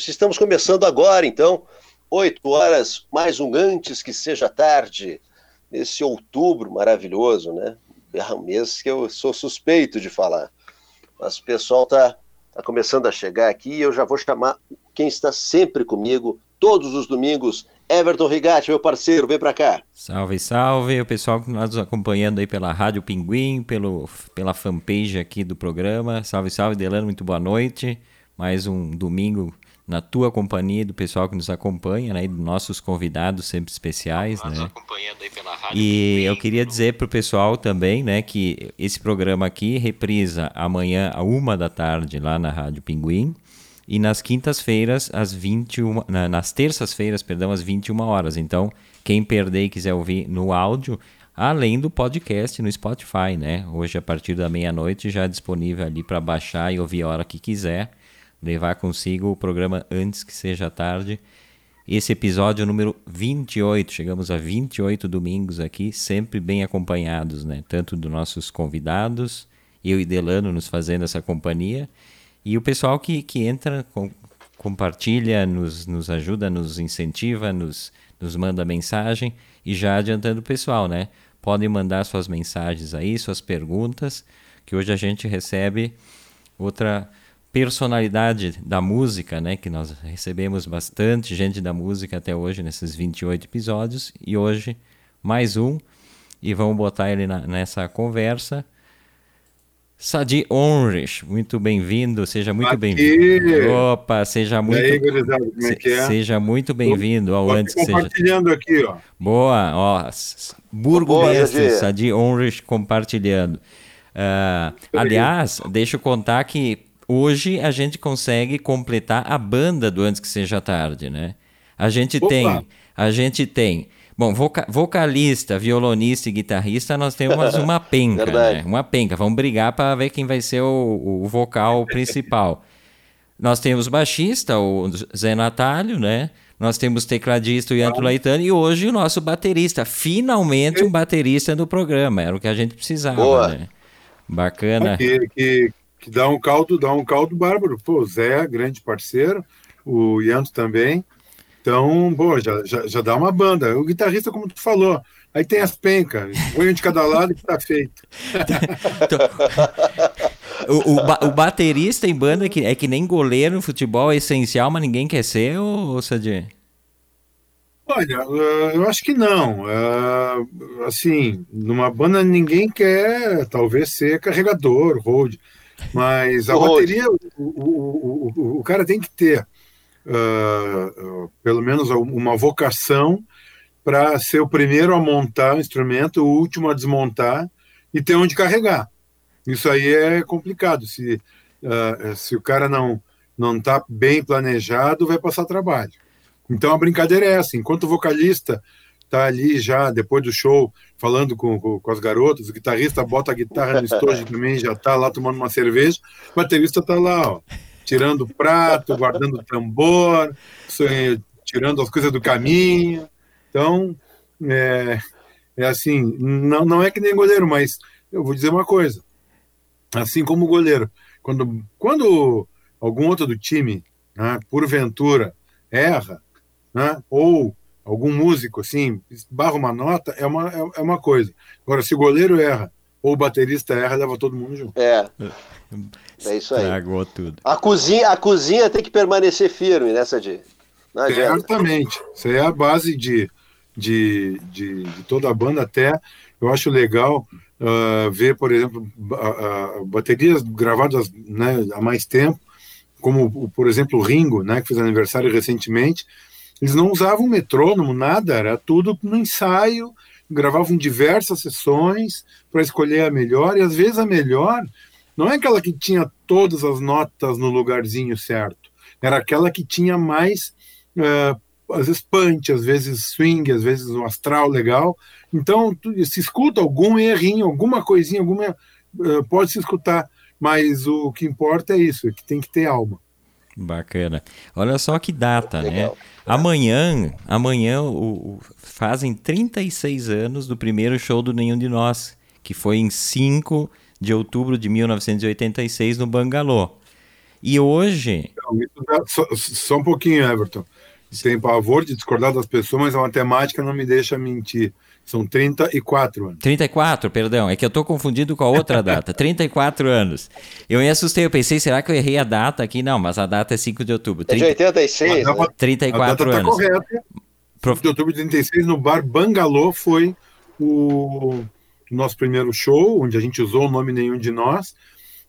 amigos. Estamos começando agora, então, oito horas, mais um antes que seja tarde, nesse outubro maravilhoso, né? É um mês que eu sou suspeito de falar. Mas o pessoal está tá começando a chegar aqui e eu já vou chamar quem está sempre comigo, todos os domingos, Everton Rigatti, meu parceiro, vem para cá. Salve, salve, o pessoal que nos acompanhando aí pela Rádio Pinguim, pelo, pela fanpage aqui do programa. Salve, salve, Delano, muito boa noite. Mais um domingo na tua companhia do pessoal que nos acompanha, né, e dos nossos convidados sempre especiais, né? E eu queria dizer para o pessoal também, né, que esse programa aqui reprisa amanhã a uma da tarde lá na Rádio Pinguim e nas quintas-feiras, às 21, nas terças-feiras, perdão, às 21 horas. Então, quem perder e quiser ouvir no áudio, além do podcast no Spotify, né? Hoje, a partir da meia-noite, já é disponível ali para baixar e ouvir a hora que quiser. Levar consigo o programa antes que seja tarde. Esse episódio número 28, chegamos a 28 domingos aqui, sempre bem acompanhados, né? Tanto dos nossos convidados, eu e Delano nos fazendo essa companhia, e o pessoal que, que entra, com, compartilha, nos, nos ajuda, nos incentiva, nos, nos manda mensagem. E já adiantando o pessoal, né? Podem mandar suas mensagens aí, suas perguntas, que hoje a gente recebe outra personalidade da música, né? Que nós recebemos bastante gente da música até hoje, nesses 28 episódios. E hoje, mais um. E vamos botar ele na, nessa conversa. Sadi Onrich, muito bem-vindo, seja muito bem-vindo. Opa, seja muito. E aí, gurizada, como é que é? Seja muito bem-vindo ao antes que seja. Compartilhando aqui, ó. Boa, ó. Burgomestre, Sadi Onrich compartilhando. Uh, aliás, deixa eu contar que hoje a gente consegue completar a banda do antes que seja tarde, né? A gente Opa. tem, a gente tem Bom, voca vocalista, violonista e guitarrista, nós temos uma penca, né? Uma penca. Vamos brigar para ver quem vai ser o, o vocal principal. nós temos baixista, o Zé Natalio, né? Nós temos tecladista, o Ianto Laitano, e hoje o nosso baterista. Finalmente um baterista no programa. Era o que a gente precisava, Boa. né? Bacana. Que, que, que, dá um caldo, dá um caldo bárbaro. Pô, o Zé, grande parceiro, o Ianto também. Então, pô, já, já, já dá uma banda. O guitarrista, como tu falou, aí tem as pencas, põe um de cada lado e tá feito. o, o, ba o, baterista em banda é que, é que nem goleiro no futebol, é essencial, mas ninguém quer ser, ou, Sadir? Olha, eh, eu acho que não. Eh, assim, numa banda ninguém quer, talvez, ser carregador, hold. Mas a bateria, o, o, o, cara tem que ter uh, pelo menos uma vocação para ser o primeiro a montar o instrumento, o último a desmontar e ter onde carregar. Isso aí é complicado. Se, uh, se o cara não não está bem planejado, vai passar trabalho. Então a brincadeira é essa: enquanto o vocalista está ali já depois do show falando com, com, com, as garotas, o guitarrista bota a guitarra no estojo também, já está lá tomando uma cerveja, o baterista está lá, ó, tirando o prato, guardando o tambor, tirando as coisas do caminho. Então, é, é assim, não, não é que nem goleiro, mas eu vou dizer uma coisa. Assim como o goleiro, quando, quando algum outro do time, né, porventura, erra, né, ou algum músico, assim, barra uma nota, é uma, é, é uma coisa. Agora, se o goleiro erra ou o baterista erra, leva todo mundo junto. É. É isso aí. Estragou tudo. A cozinha, a cozinha tem que permanecer firme nessa de. Certamente. Isso aí é a base de, de, de, de, toda a banda. Até eu acho legal uh, ver, por exemplo, uh, baterias gravadas né, há mais tempo, como, por exemplo, o Ringo, né, que fez aniversário recentemente. Eles não usavam metrônomo, nada, era tudo no ensaio gravavam diversas sessões para escolher a melhor, e às vezes a melhor não é aquela que tinha todas as notas no lugarzinho certo, era aquela que tinha mais, uh, às vezes punch, às vezes swing, às vezes um astral legal. Então, se escuta algum errinho, alguma coisinha, alguma uh, pode se escutar, mas o que importa é isso, é que tem que ter alma. Bacana. Olha só que data, né? Amanhã, amanhã o, o, fazem 36 anos do primeiro show do Nenhum de Nós, que foi em 5 de outubro de 1986 no Bangalô. E hoje. Só, só, um pouquinho, Everton. Tem pavor de discordar das pessoas, mas a matemática não me deixa mentir. São 34 anos. 34, perdão. É que eu estou confundido com a outra data. 34 anos. Eu me assustei, eu pensei, será que eu errei a data aqui? Não, mas a data é 5 de outubro. 30... É de 86, né? 34 a data tá anos. Tá correta. 5 de outubro de 36, no bar Bangalô, foi o nosso primeiro show, onde a gente usou o nome nenhum de nós.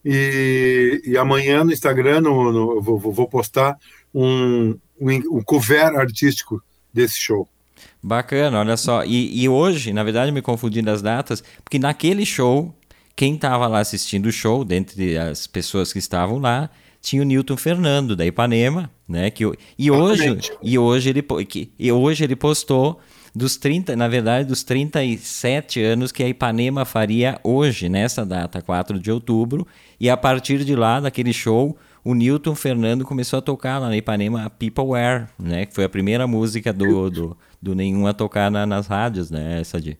E, e amanhã no Instagram no, no, vou, vou postar um, um, um cover artístico desse show. Bacana, olha só. E, e hoje, na verdade, me confundi das datas, porque naquele show, quem estava lá assistindo o show, dentre as pessoas que estavam lá, tinha o Newton Fernando, da Ipanema, né? Que, e, hoje, e, hoje ele, que, e hoje ele postou dos 30, na verdade, dos 37 anos que a Ipanema faria hoje, nessa data, 4 de outubro, e a partir de lá, daquele show, o Newton Fernando começou a tocar lá na Ipanema Peopleware, né? Que foi a primeira música do, do, do Nenhum a tocar na, nas rádios, né? Essa de...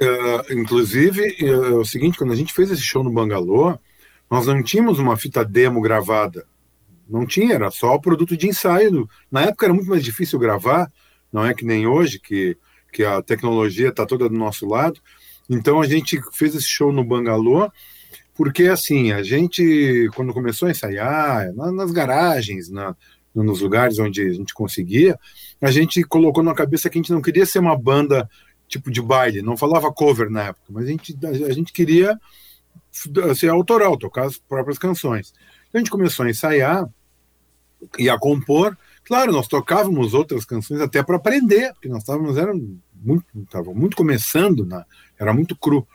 Uh, inclusive, é o seguinte, quando a gente fez esse show no Bangalô, nós não tínhamos uma fita demo gravada. Não tinha, era só o produto de ensaio. Na época era muito mais difícil gravar, não é que nem hoje, que, que a tecnologia está toda do nosso lado. Então a gente fez esse show no Bangalô porque assim, a gente, quando começou a ensaiar, nas garagens, na, nos lugares onde a gente conseguia, a gente colocou na cabeça que a gente não queria ser uma banda tipo de baile, não falava cover na época, mas a gente, a gente queria ser autoral, tocar as próprias canções. Então a gente começou a ensaiar e a compor. Claro, nós tocávamos outras canções até para aprender, porque nós estávamos muito, muito começando, na, era muito cru.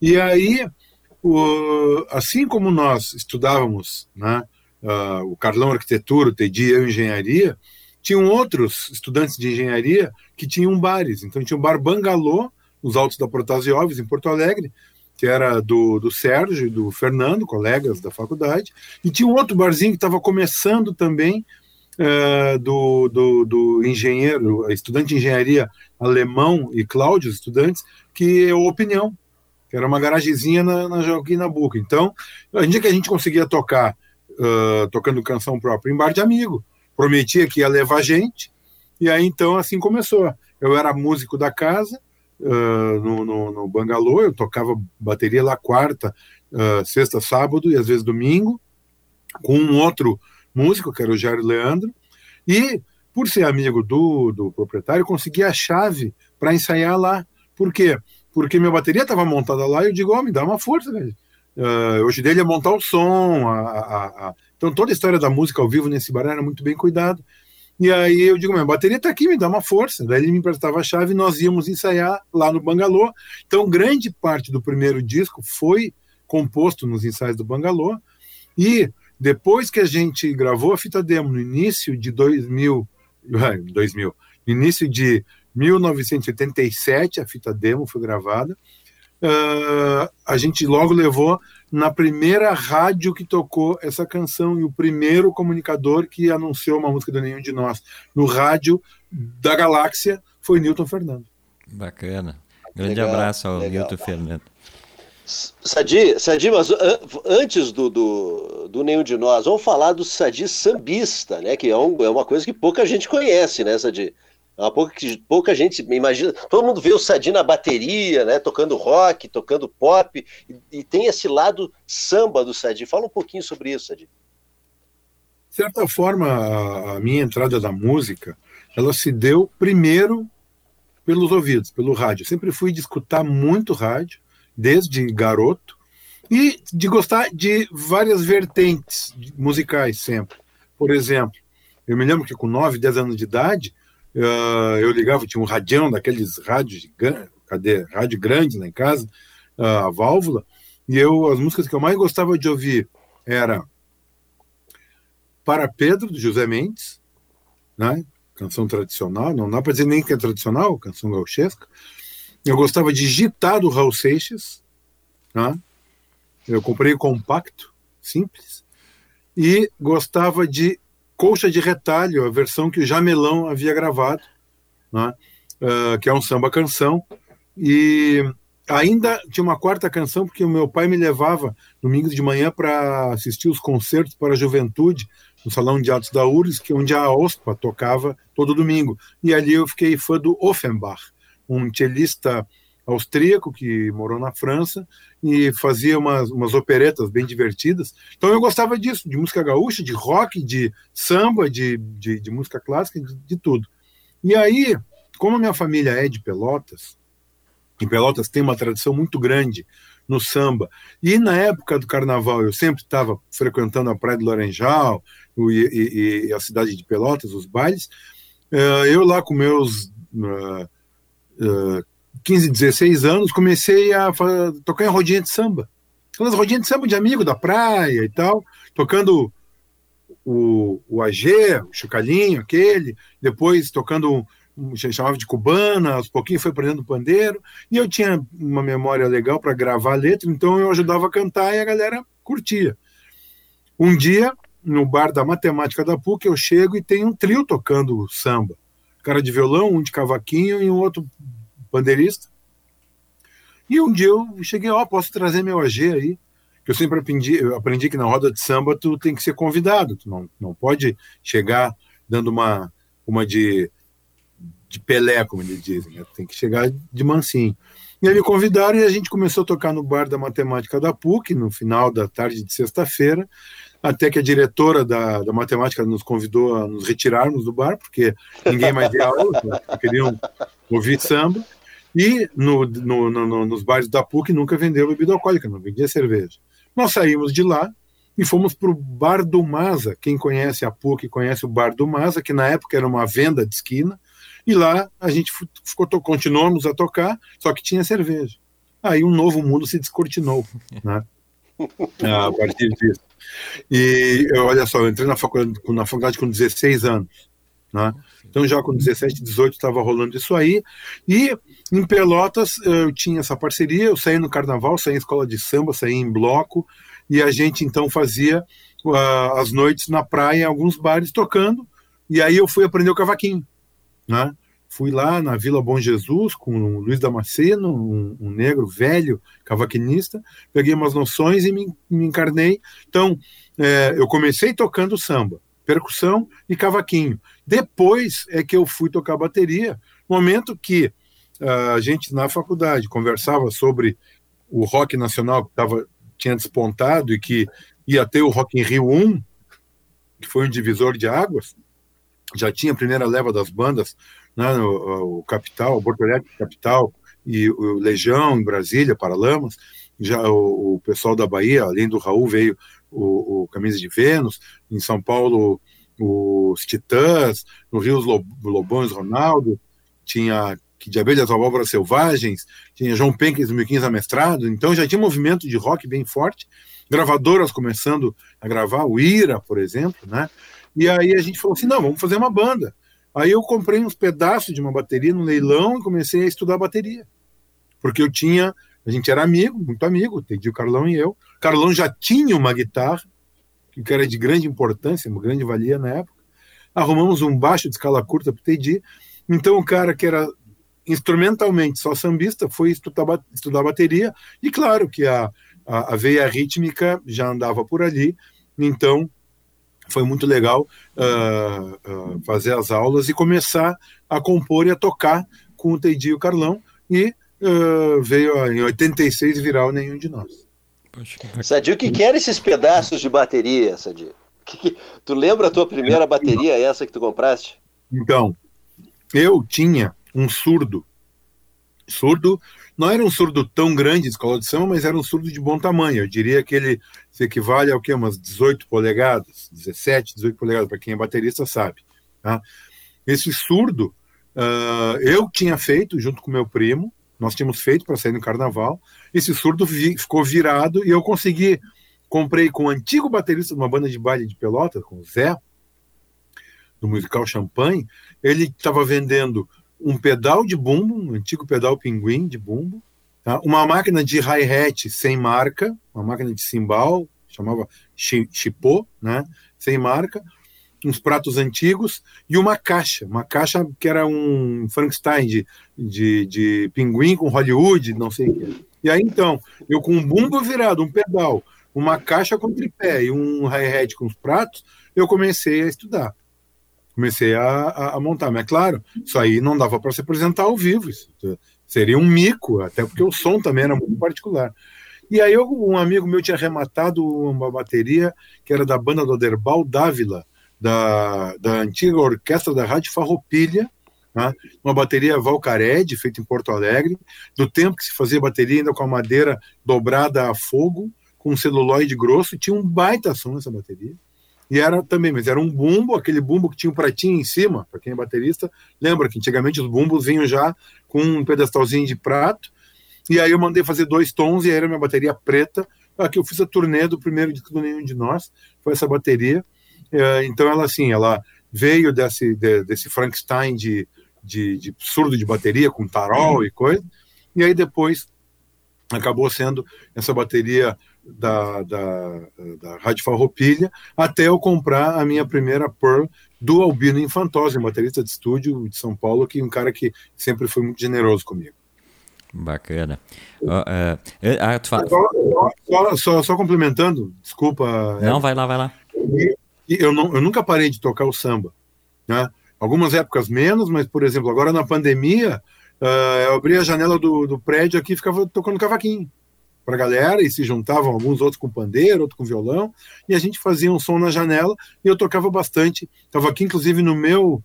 E aí o, assim como nós estudávamos, né, uh, o Carlão Arquitetura, o eu Engenharia, tinham outros estudantes de engenharia que tinham bares. Então tinha o bar Bangalô, nos Altos da Protasiópolis, em Porto Alegre, que era do, do Sérgio e do Fernando, colegas da faculdade, e tinha um outro barzinho que estava começando também, uh, do, do, do, engenheiro, estudante de engenharia alemão e Cláudio, estudantes, que é o Opinião, que era uma garagezinha na, na Joaquim Nabuco. Então, a gente que a gente conseguia tocar, uh, tocando canção própria em bar de amigo, prometia que ia levar gente, e aí então assim começou. Eu era músico da casa, uh, no, no, no, Bangalô, eu tocava bateria lá quarta, uh, sexta, sábado e às vezes domingo, com um outro músico, que era o Jair Leandro, e por ser amigo do, do proprietário, conseguia a chave para ensaiar lá. Por quê? porque minha bateria estava montada lá e eu digo, oh, me dá uma força, velho. Uh, eu ajudei ele a montar o som. A, a, a... Então toda a história da música ao vivo nesse bar era muito bem cuidado. E aí eu digo, minha bateria está aqui, me dá uma força. Daí ele me emprestava a chave e nós íamos ensaiar lá no Bangalô. Então grande parte do primeiro disco foi composto nos ensaios do Bangalô. E depois que a gente gravou a fita demo no início de 2000, 2000 no início de 1987, a fita demo foi gravada. Uh, a gente logo levou na primeira rádio que tocou essa canção e o primeiro comunicador que anunciou uma música do Nenhum de Nós no rádio da Galáxia foi Newton Fernando. Bacana. Grande legal, abraço ao legal. Newton Fernando. Sadi, Sadi, mas antes do, do, do Nenhum de Nós, vamos falar do Sadi sambista, né? Que é, um, é uma coisa que pouca gente conhece, né, Sadi? É pouca, pouca gente imagina. Todo mundo vê o Sadi na bateria, né? Tocando rock, tocando pop, e, e, tem esse lado samba do Sadi. Fala um pouquinho sobre isso, Sadi. De certa forma, a, a minha entrada da música, ela se deu primeiro pelos ouvidos, pelo rádio. Sempre fui de escutar muito rádio, desde garoto, e de gostar de várias vertentes musicais sempre. Por exemplo, eu me lembro que com 9, 10 anos de idade, uh, eu ligava, tinha um radião daqueles rádios cadê? Rádio grande lá em casa, uh, a válvula, e eu, as músicas que eu mais gostava de ouvir era Para Pedro, do José Mendes, né? canção tradicional, não dá para dizer nem que é tradicional, canção gauchesca. Eu gostava de Gitar, do Raul Seixas, né? eu comprei compacto, simples, e gostava de Colcha de Retalho, a versão que o Jamelão havia gravado, né? uh, que é um samba canção. E ainda tinha uma quarta canção, porque o meu pai me levava domingos de manhã para assistir os concertos para a juventude no Salão de Atos da URGS, que é onde a OSPA tocava todo domingo. E ali eu fiquei fã do Offenbach, um cellista austríaco que morou na França e fazia umas, umas operetas bem divertidas. Então eu gostava disso, de música gaúcha, de rock, de samba, de, de, de música clássica, de, de tudo. E aí, como a minha família é de Pelotas, em Pelotas tem uma tradição muito grande no samba. E na época do carnaval eu sempre estava frequentando a Praia do Laranjal e, e, e, a cidade de Pelotas, os bailes. Eh, eu lá com meus uh, uh, 15, 16 anos comecei a tocar em rodinha de samba. Aquelas rodinhas de samba de amigo da praia e tal, tocando o, o AG, o Chucalinho, aquele, depois tocando chamava de cubana, aos pouquinhos foi aprendendo pandeiro, e eu tinha uma memória legal para gravar a letra, então eu ajudava a cantar e a galera curtia. Um dia, no bar da matemática da PUC, eu chego e tem um trio tocando samba. cara de violão, um de cavaquinho e um outro pandeirista. E um dia eu cheguei, ó, oh, posso trazer meu AG aí? Que eu sempre aprendi, eu aprendi que na roda de samba tu tem que ser convidado, tu não, não pode chegar dando uma, uma de de Pelé, como eles dizem, né? tem que chegar de mansinho. E aí me convidaram e a gente começou a tocar no bar da matemática da PUC, no final da tarde de sexta-feira, até que a diretora da, da matemática nos convidou a nos retirarmos do bar, porque ninguém mais deu aula, queriam ouvir samba. E no, no, no, nos bares da PUC nunca vendeu bebida alcoólica, não vendia cerveja. Nós saímos de lá e fomos para o Bar do Maza. Quem conhece a PUC conhece o Bar do Maza, que na época era uma venda de esquina, e lá a gente ficou, continuamos a tocar, só que tinha cerveja. Aí um novo mundo se descortinou, né? a partir disso. E olha só, eu entrei na faculdade, na faculdade com 16 anos. Né? Então, já com 17, 18 estava rolando isso aí. E em Pelotas eu tinha essa parceria. Eu saí no carnaval, saí em escola de samba, saí em bloco. E a gente então fazia uh, as noites na praia, em alguns bares tocando. E aí eu fui aprender o cavaquinho. Né? Fui lá na Vila Bom Jesus com o Luiz Damasceno, um, um negro velho, cavaquinista, peguei umas noções e me, me encarnei. Então, é, eu comecei tocando samba, percussão e cavaquinho. Depois é que eu fui tocar bateria, momento que a gente na faculdade conversava sobre o rock nacional que tava, tinha despontado e que ia ter o Rock in Rio 1, que foi um divisor de águas, já tinha a primeira leva das bandas, né, o, o Capital, o Porto Alegre Capital e o Legião em Brasília, Paralamas, já o, o, pessoal da Bahia, além do Raul, veio o, o Camisa de Vênus, em São Paulo os Titãs, no Rio os Lobões Ronaldo, tinha que de abelhas abóboras selvagens, tinha João Penkins 2015 amestrado, então já tinha movimento de rock bem forte, gravadoras começando a gravar, o Ira, por exemplo, né? E aí a gente falou assim: não, vamos fazer uma banda. Aí eu comprei uns pedaços de uma bateria no leilão e comecei a estudar bateria. Porque eu tinha, a gente era amigo, muito amigo, o Carlão e eu. O Carlão já tinha uma guitarra, que era de grande importância, uma grande valia na época. Arrumamos um baixo de escala curta para o Teddy. Então o cara que era instrumentalmente só sambista foi estudar, estudar bateria. E claro que a, a, a veia rítmica já andava por ali. Então foi muito legal uh, uh, fazer as aulas e começar a compor e a tocar com o Teidi e o Carlão, e uh, veio em 86 virar o Nenhum de Nós. Sadio, o que, que eram esses pedaços de bateria, Sadio? Que que... Tu lembra a tua primeira bateria, essa que tu compraste? Então, eu tinha um surdo. Surdo não era um surdo tão grande de escola de samba, mas era um surdo de bom tamanho. Eu diria que ele se equivale ao que? Umas 18 polegadas, 17, 18 polegadas, para quem é baterista sabe. Tá? Esse surdo uh, eu tinha feito junto com meu primo, nós tínhamos feito para sair no carnaval. Esse surdo vi, ficou virado e eu consegui. Comprei com o antigo baterista de uma banda de baile de pelota, com o Zé, do musical Champagne. Ele estava vendendo um pedal de bumbo, um antigo pedal pinguim de bumbo, tá? uma máquina de hi-hat sem marca, uma máquina de cimbal, chamava chipô, né? sem marca, uns pratos antigos e uma caixa, uma caixa que era um Frankenstein de, de, de pinguim com Hollywood, não sei o que. E aí então, eu com um bumbo virado, um pedal, uma caixa com tripé e um hi-hat com os pratos, eu comecei a estudar. Comecei a, a, a montar. Mas, é claro, isso aí não dava para se apresentar ao vivo. Isso seria um mico, até porque o som também era muito particular. E aí eu, um amigo meu tinha arrematado uma bateria que era da banda do Oderbal Dávila, da, da antiga orquestra da Rádio Farroupilha, né? uma bateria Valcared, feita em Porto Alegre, do tempo que se fazia bateria ainda com a madeira dobrada a fogo, com celulóide grosso, tinha um baita som nessa bateria. E era também, mas era um bumbo, aquele bumbo que tinha um pratinho em cima, para quem é baterista, lembra que antigamente os bumbos vinham já com um pedestalzinho de prato, e aí eu mandei fazer dois tons e era minha bateria preta. Aqui eu fiz a turnê do primeiro disco do Nenhum de Nós, foi essa bateria. É, então ela assim, ela veio desse, de, desse Frankenstein de, de, de, surdo de bateria com tarol e coisa, e aí depois acabou sendo essa bateria da, da, da Rádio Farroupilha, até eu comprar a minha primeira Pearl do Albino Infantosa, baterista de estúdio de São Paulo, que é um cara que sempre foi muito generoso comigo. Bacana. Uh, uh, uh, fala... só, só, só, complementando, desculpa. Não, é, vai lá, vai lá. Eu, não, eu nunca parei de tocar o samba. Né? Algumas épocas menos, mas, por exemplo, agora na pandemia, eu abri a janela do, do prédio aqui e ficava tocando cavaquinho para a galera e se juntavam alguns outros com pandeiro, outros com violão, e a gente fazia um som na janela e eu tocava bastante. Estava aqui, inclusive, no meu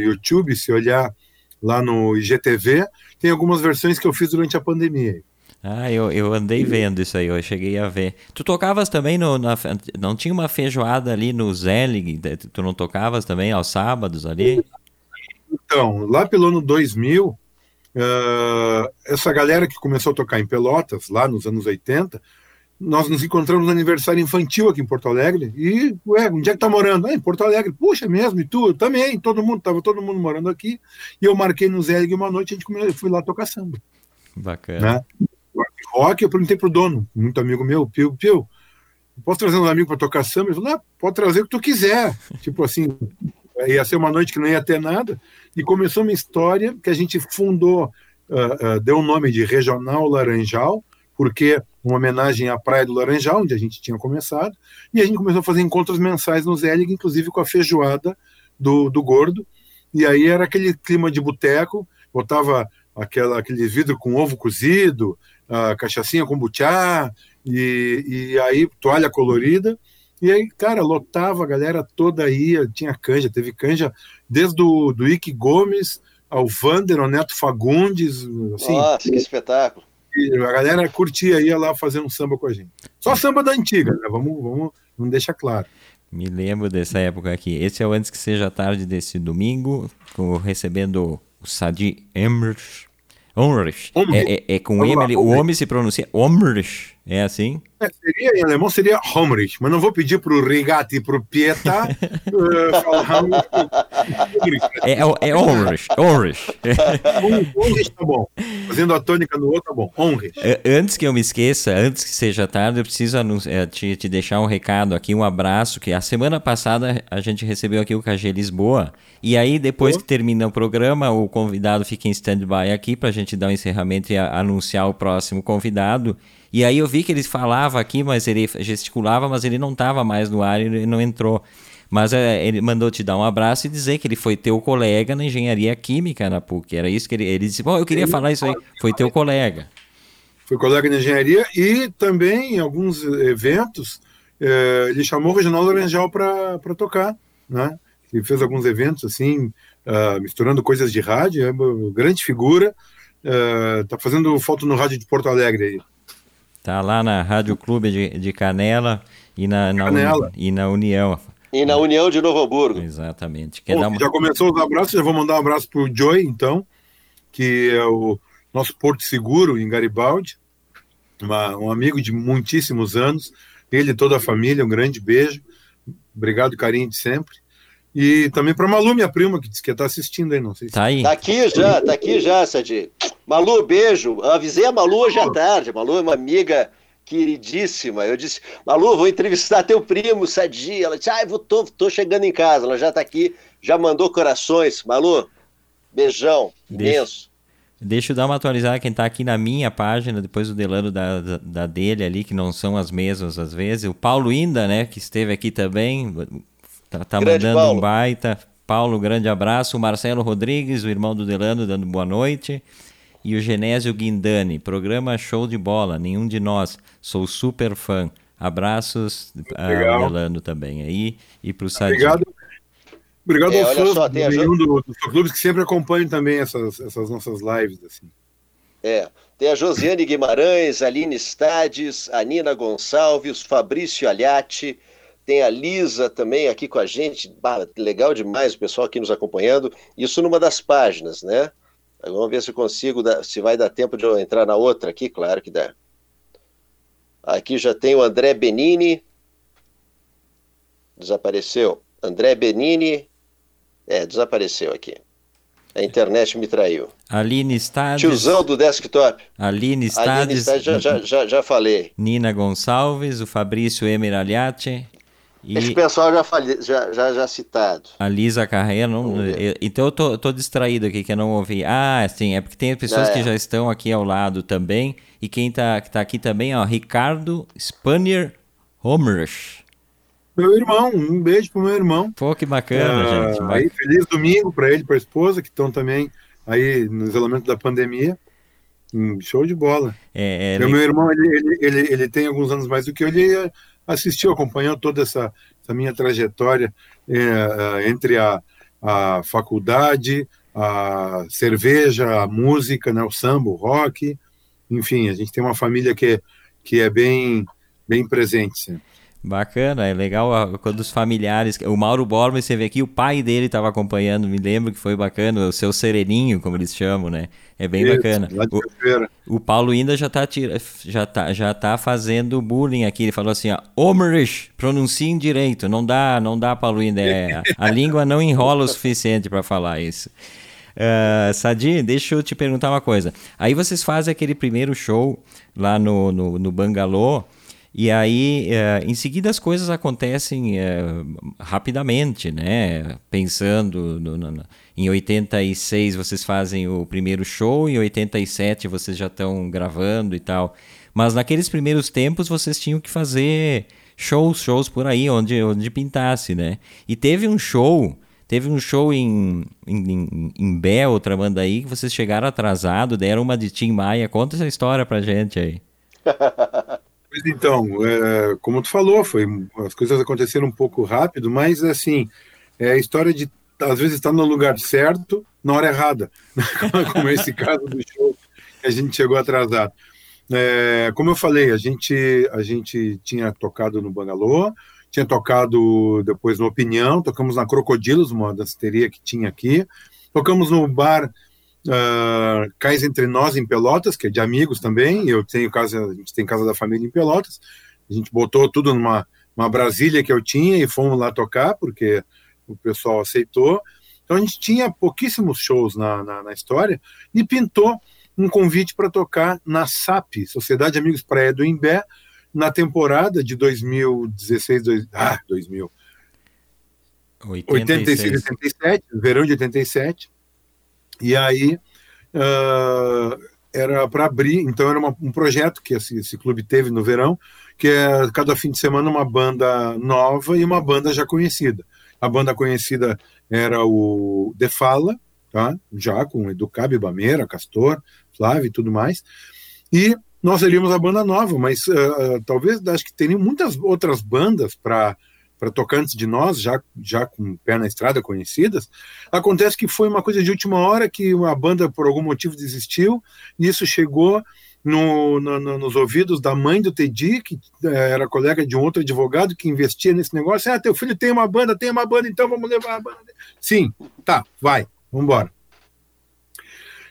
YouTube, se olhar lá no IGTV, tem algumas versões que eu fiz durante a pandemia. Ah, eu, eu andei vendo isso aí, eu cheguei a ver. Tu tocavas também no. Na, não tinha uma feijoada ali no Zelig? Tu não tocavas também aos sábados ali? Então, lá pelo ano 2000, uh, essa galera que começou a tocar em Pelotas, lá nos anos 80, nós nos encontramos no aniversário infantil aqui em Porto Alegre. E, ué, onde é que tá morando? Ah, em Porto Alegre. Puxa, mesmo, e tu? Eu também, todo mundo, tava todo mundo morando aqui. E eu marquei no Zelig uma noite, a gente come... fui lá tocar samba. Bacana. Né? Rock, eu perguntei pro dono, muito amigo meu, Pio, Pio, posso trazer um amigo para tocar samba? Ele falou, ah, pode trazer o que tu quiser. tipo assim, ia ser uma noite que não ia ter nada. E começou uma história que a gente fundou, uh, uh, deu o nome de Regional Laranjal, porque uma homenagem à Praia do Laranjal, onde a gente tinha começado, e a gente começou a fazer encontros mensais no Zelig, inclusive com a feijoada do, do Gordo, e aí era aquele clima de boteco, botava aquela, aquele vidro com ovo cozido, a cachaçinha com butiá, e, e aí toalha colorida, e aí, cara, lotava a galera toda aí, tinha canja, teve canja desde o do Ike Gomes ao Vander, ao Neto Fagundes. Assim, Nossa, que espetáculo a galera curtia, ia lá fazer um samba com a gente. Só samba da antiga, né? Vamos, vamos, não deixa claro. Me lembro dessa época aqui. Esse é o Antes Que Seja Tarde desse domingo, recebendo o Sadi Emrich. Omrich. É, é, é, com M, o homem se pronuncia Omrich. É assim? É, seria, em alemão seria Homrich, mas não vou pedir para o Rigatti e para o Pieta uh, falar É, é Omrich, Omrich. Omrich tá bom. Fazendo a tônica no outro tá bom. Omrich. Antes que eu me esqueça, antes que seja tarde, eu preciso é, te, te deixar um recado aqui, um abraço, que a semana passada a gente recebeu aqui o KG Lisboa, e aí depois oh. que termina o programa, o convidado fica em stand-by aqui para a gente dar o um encerramento e a, anunciar o próximo convidado. E aí eu vi que ele falava aqui, mas ele gesticulava, mas ele não estava mais no ar, ele não entrou. Mas é, ele mandou te dar um abraço e dizer que ele foi teu colega na engenharia química na PUC. Era isso que ele, ele disse. Bom, eu queria falar isso aí. Foi teu colega. Foi colega na engenharia e também em alguns eventos é, ele chamou o Reginaldo Laranjal para tocar, né? Ele fez alguns eventos assim, uh, misturando coisas de rádio, é uma grande figura. Uh, tá fazendo foto no rádio de Porto Alegre aí. Tá lá na Rádio Clube de, de Canela e na, na Canela. E na União. E na União de Novo Hamburgo. Exatamente. Quer Bom, uma... Já começou os abraços, já vou mandar um abraço para o Joy, então, que é o nosso porto seguro em Garibaldi, uma, um amigo de muitíssimos anos, ele e toda a família, um grande beijo, obrigado, carinho de sempre. E também para Malu, minha prima, que disse que está assistindo aí, não sei se... Tá aí. Tá aqui já, tá aqui já, Sadi. Malu, beijo. avisei a Malu hoje à tarde. A Malu é uma amiga queridíssima. Eu disse, Malu, vou entrevistar teu primo, Sadi. Ela disse, ah, eu tô, tô chegando em casa. Ela já está aqui, já mandou corações. Malu, beijão, deixa, imenso. Deixa eu dar uma atualizada quem está aqui na minha página, depois o Delano da, da, da, dele ali, que não são as mesmas às vezes. O Paulo Inda, né, que esteve aqui também, tá, tá mandando Paulo. um baita. Paulo, grande abraço. O Marcelo Rodrigues, o irmão do Delano, dando boa noite e o Genésio Guindani. Programa show de bola, nenhum de nós. Sou super fã. Abraços a Delano também aí e para o Sadi. Obrigado. Obrigado é, ao fã só, do, jo... do, do clubes que sempre acompanham também essas, essas nossas lives. Assim. É, tem a Josiane Guimarães, Aline Stades, a Nina Gonçalves, Fabrício Aliati, tem a Lisa também aqui com a gente. Bah, legal demais o pessoal aqui nos acompanhando. Isso numa das páginas, né? Vamos ver se consigo, se vai dar tempo de eu entrar na outra aqui, claro que dá. Aqui já tem o André Benini. Desapareceu. André Benini. É, desapareceu aqui. A internet me traiu. Aline Stades. Tiozão do desktop. Aline Stades. Aline Stades já, já, já, já falei. Nina Gonçalves, o Fabrício Emeraliati. E Esse pessoal já, fali, já, já, já citado. A Lisa Carreira, não, então eu tô, tô distraído aqui que eu não ouvi. Ah, sim, é porque tem pessoas é. que já estão aqui ao lado também. E quem tá, tá aqui também, ó, Ricardo Spanier Homers. Meu irmão, um beijo pro meu irmão. Pô, que bacana, é, gente. Aí, feliz domingo para ele, para a esposa, que estão também aí no isolamento da pandemia. Um show de bola. É, é, meu irmão, ele, ele, ele, ele, tem alguns anos mais do que eu, ele assistiu, acompanhou toda essa, essa minha trajetória é, é, entre a, a faculdade, a cerveja, a música, né, o samba, o rock, enfim, a gente tem uma família que, que é bem, bem presente sempre. Bacana, é legal quando os familiares. O Mauro Borba, você vê aqui, o pai dele estava acompanhando, me lembro que foi bacana, o seu sereninho, como eles chamam, né? É bem Isso, bacana. O, o, Paulo ainda já está já tá, já tá fazendo bullying aqui. Ele falou assim: ó, Omerish, pronunciem direito. Não dá, não dá, Paulo ainda. É, a língua não enrola o suficiente para falar isso. Uh, Sadi, deixa eu te perguntar uma coisa. Aí vocês fazem aquele primeiro show lá no, no, no Bangalô. E aí, é, em seguida, as coisas acontecem é, rapidamente, né? Pensando no, no, em 86 vocês fazem o primeiro show, em 87 vocês já estão gravando e tal. Mas naqueles primeiros tempos vocês tinham que fazer shows, shows por aí, onde, onde pintasse, né? E teve um show, teve um show em, em, em, em banda aí, que vocês chegaram atrasado, deram uma de Tim Maia. Conta essa história pra gente aí. Então, é, como tu falou, foi, as coisas aconteceram um pouco rápido, mas assim, é a história de às vezes estar no lugar certo na hora errada, como esse caso do show que a gente chegou atrasado. É, como eu falei, a gente a gente tinha tocado no Bangalô, tinha tocado depois no Opinião, tocamos na Crocodilos, uma danceteria que tinha aqui, tocamos no bar uh, Cais Entre Nós em Pelotas, que é de amigos também. Eu tenho casa, a gente tem casa da família em Pelotas. A gente botou tudo numa uma Brasília que eu tinha e fomos lá tocar, porque o pessoal aceitou. Então a gente tinha pouquíssimos shows na, na, na história e pintou um convite para tocar na SAP, Sociedade de Amigos Praia do Imbé, na temporada de 2016, dois, ah, 2000. 86, 87, verão de 87. E aí uh, era para abrir, então era uma, um projeto que esse, esse, clube teve no verão, que é cada fim de semana uma banda nova e uma banda já conhecida. A banda conhecida era o De Fala, tá? já com Educab, Bameira, Castor, Flávio e tudo mais. E nós seríamos a banda nova, mas uh, talvez acho que teriam muitas outras bandas para para tocantes de nós, já, já com pé na estrada conhecidas, acontece que foi uma coisa de última hora que a banda, por algum motivo, desistiu, e isso chegou no, no, nos ouvidos da mãe do Teddy, que eh, era colega de um outro advogado que investia nesse negócio. Ah, teu filho tem uma banda, tem uma banda, então vamos levar a banda. Sim, tá, vai, vamos embora.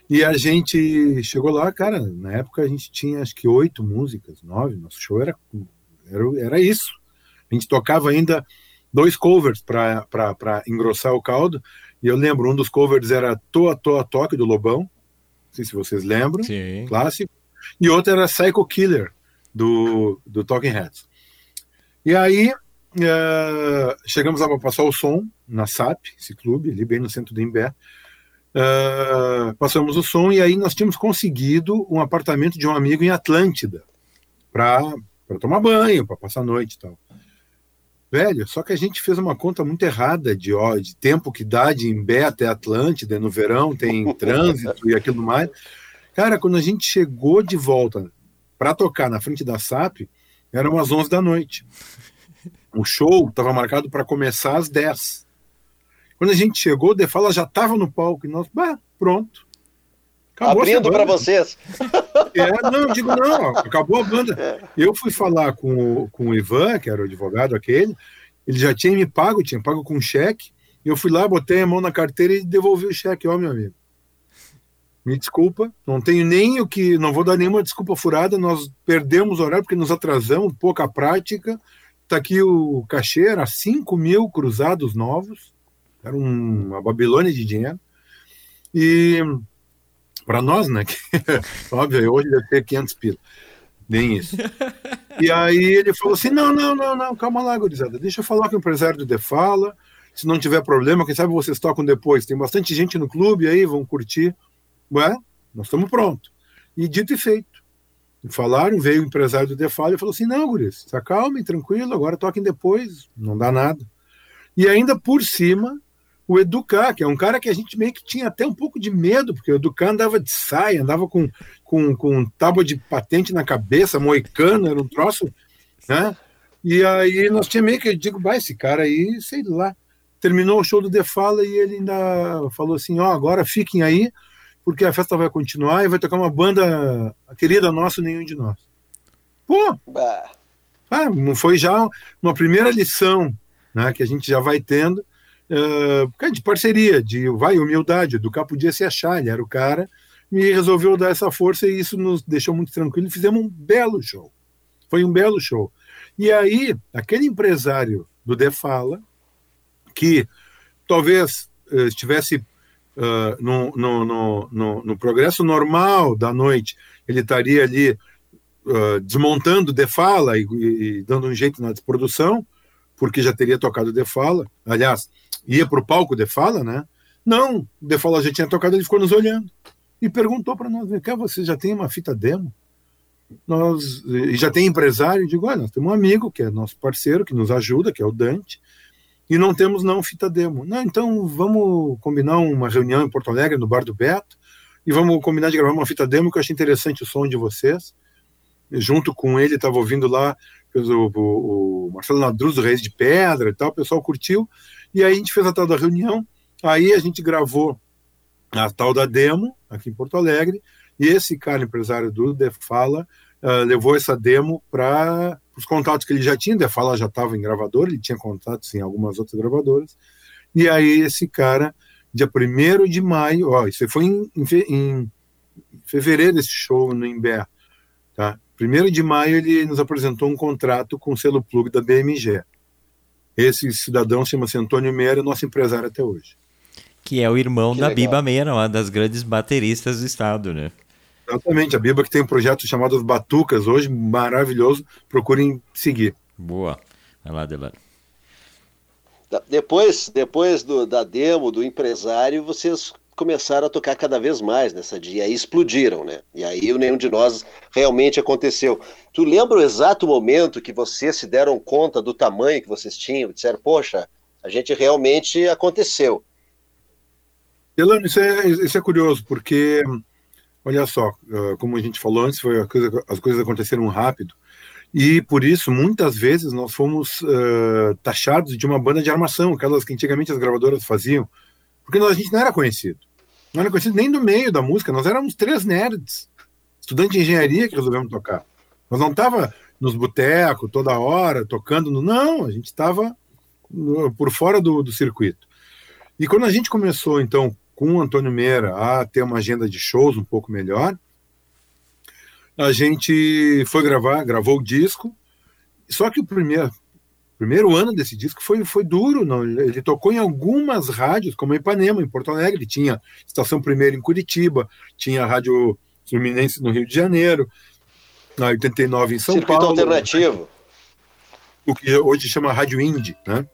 E a gente chegou lá, cara, na época a gente tinha acho que oito músicas, nove, nosso show era, era, era isso. A gente tocava ainda dois covers para engrossar o caldo. E eu lembro, um dos covers era Toa Toa Toque, do Lobão. Não sei se vocês lembram. Sim. Clássico. E outro era Psycho Killer, do, do Talking Heads. E aí uh, chegamos a passar o som na SAP, esse clube, ali bem no centro do Imbé. Uh, passamos o som e aí nós tínhamos conseguido um apartamento de um amigo em Atlântida para tomar banho, para passar a noite e tal. Velho, só que a gente fez uma conta muito errada de, ó, de tempo que dá de Imbé até Atlântida, no verão tem trânsito e aquilo mais. Cara, quando a gente chegou de volta para tocar na frente da SAP, eram umas 11 da noite. O show estava marcado para começar às 10. Quando a gente chegou, o Defala já estava no palco e nós, bah, pronto. Acabou Abrindo para vocês. É, não, digo, não, acabou a banda. É. Eu fui falar com o, com o Ivan, que era o advogado aquele, ele já tinha me pago, tinha pago com cheque. Eu fui lá, botei a mão na carteira e devolvi o cheque, ó, meu amigo. Me desculpa, não tenho nem o que, não vou dar nenhuma desculpa furada, nós perdemos o horário porque nos atrasamos, pouca prática. Está aqui o cachê, era 5 mil cruzados novos, era uma Babilônia de dinheiro. E para nós, né? Que, óbvio, hoje deve ter 500 pila. Nem isso. E aí ele falou assim: não, não, não, não, calma lá, gurizada, deixa eu falar com o empresário do Defala. Se não tiver problema, quem sabe vocês tocam depois. Tem bastante gente no clube aí, vão curtir. Ué, nós estamos prontos. E dito e feito. Falaram, veio o empresário do Defala e falou assim: não, guris, se acalmem, tranquilo, agora toquem depois, não dá nada. E ainda por cima, o Educar, que é um cara que a gente meio que tinha até um pouco de medo, porque o Educar andava de saia, andava com, com, com tábua de patente na cabeça, moicano, era um troço, né? E aí nós tínhamos meio que, eu digo, vai, esse cara aí, sei lá. Terminou o show do Defala e ele ainda falou assim, ó, oh, agora fiquem aí, porque a festa vai continuar e vai tocar uma banda querida nossa, nenhum de nós. Pô! Ah, foi já uma primeira lição né, que a gente já vai tendo, uh, de parceria, de vai, humildade. Do cara podia se achar, ele era o cara, e resolveu dar essa força e isso nos deixou muito tranquilo. Fizemos um belo show. Foi um belo show. E aí, aquele empresário do Defala, que talvez uh, estivesse uh, no, no, no, no, progresso normal da noite, ele estaria ali uh, desmontando De Fala e, e, dando um jeito na produção, porque já teria tocado De Fala. Aliás, ia para o palco De Fala, né? Não, De Fala já tinha tocado, ele ficou nos olhando e perguntou para nós: Cá, você já tem uma fita demo? Nós, e já tem empresário? Eu digo: olha, nós temos um amigo que é nosso parceiro, que nos ajuda, que é o Dante e não temos não fita demo. Não, então vamos combinar uma reunião em Porto Alegre, no Bar do Beto, e vamos combinar de gravar uma fita demo, que eu achei interessante o som de vocês. Junto com ele, estava ouvindo lá o, o, o Marcelo Nadruz do Reis de Pedra e tal, o pessoal curtiu, e aí a gente fez a tal da reunião, aí a gente gravou a tal da demo, aqui em Porto Alegre, e esse cara, empresário do Defala, uh, levou essa demo para os contatos que ele já tinha, a Fala já estava em gravador, ele tinha contatos em algumas outras gravadoras, e aí esse cara, dia 1 de maio, ó, isso foi em, em, em fevereiro esse show no Imbé, tá? 1 de maio ele nos apresentou um contrato com o selo plug da BMG. Esse cidadão chama-se Antônio Meira, nosso empresário até hoje. Que é o irmão que da legal. Biba Meira, uma das grandes bateristas do estado, né? Exatamente, a Biba que tem um projeto chamado Batucas hoje, maravilhoso, procurem seguir. Boa, vai lá, Delano. Depois, depois do, da demo, do empresário, vocês começaram a tocar cada vez mais nessa dia, e explodiram, né? E aí o nenhum de nós realmente aconteceu. Tu lembra o exato momento que vocês se deram conta do tamanho que vocês tinham? Disseram, poxa, a gente realmente aconteceu. Delano, isso é, isso é curioso, porque Olha só, ah, como a gente falou antes, coisa, as coisas aconteceram rápido. E por isso, muitas vezes, nós fomos uh, taxados de uma banda de armação, aquelas que antigamente as gravadoras faziam, porque nós, a gente não era conhecido. Não era conhecido nem do meio da música, nós éramos três nerds, estudantes de engenharia que resolvemos tocar. Nós não estava nos botecos toda hora, tocando. No... Não, a gente estava por fora do, do circuito. E quando a gente começou, então, com o Antônio Meira a ter uma agenda de shows um pouco melhor, a gente foi gravar, gravou o disco, só que o primeiro, primeiro ano desse disco foi, foi duro, não, ele tocou em algumas rádios, como em Ipanema, em Porto Alegre, tinha Estação Primeira em Curitiba, tinha a Rádio Fluminense no Rio de Janeiro, na 89 em São Circuito Paulo. alternativo. O que hoje chama Rádio Indie, né?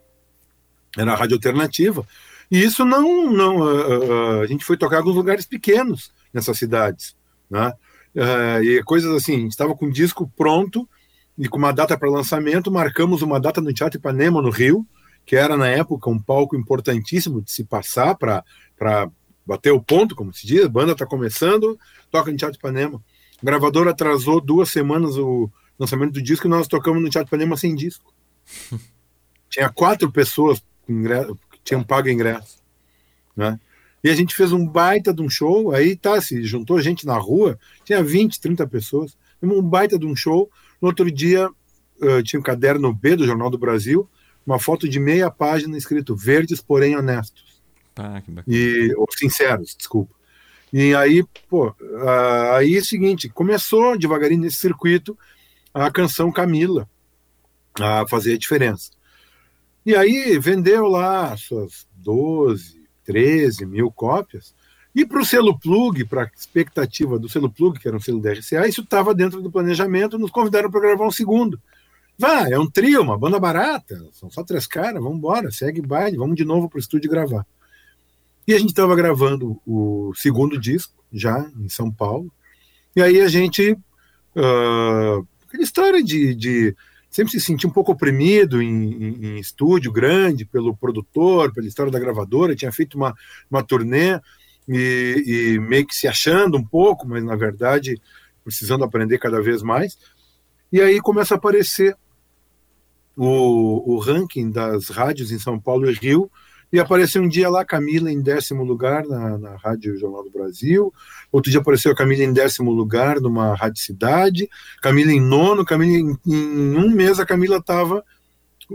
Era a rádio alternativa. E isso não. não a, a, a gente foi tocar em alguns lugares pequenos nessas cidades. Né? Uh, e coisas assim, a gente estava com o disco pronto e com uma data para lançamento, marcamos uma data no Teatro Ipanema, no Rio, que era na época um palco importantíssimo de se passar para bater o ponto, como se diz, a banda está começando, toca no Teatro Ipanema. O gravador atrasou duas semanas o lançamento do disco e nós tocamos no Teatro Ipanema sem disco. Tinha quatro pessoas que tinham pago ingresso. Né? E a gente fez um baita de um show, aí tá, se juntou gente na rua, tinha 20, 30 pessoas, um baita de um show. No outro dia, uh, tinha um caderno B do Jornal do Brasil, uma foto de meia página escrito Verdes, porém honestos. Ah, que bacana. E, ou sinceros, desculpa. E aí, pô, aí é o seguinte, começou devagarinho nesse circuito a canção Camila a fazer a diferença. E aí vendeu lá suas 12, 13 mil cópias. E para o selo Plug, para a expectativa do selo Plug, que era um selo da RCA, isso estava dentro do planejamento, nos convidaram para gravar um segundo. Vá, é um trio, uma banda barata, são só três caras, vamos embora, segue baile, vamos de novo para o estúdio gravar. E a gente estava gravando o segundo disco, já em São Paulo, e aí a gente. Uh, aquela história de, de sempre se sentia um pouco oprimido em, em, em, estúdio grande pelo produtor, pela história da gravadora, tinha feito uma, uma turnê e, e, meio que se achando um pouco, mas na verdade precisando aprender cada vez mais. E aí começa a aparecer o, o ranking das rádios em São Paulo e Rio, e apareceu um dia lá Camila em décimo lugar na, na Rádio Jornal do Brasil. Outro dia apareceu a Camila em décimo lugar numa Rádio Cidade. Camila em nono. Camila em, em um mês a Camila estava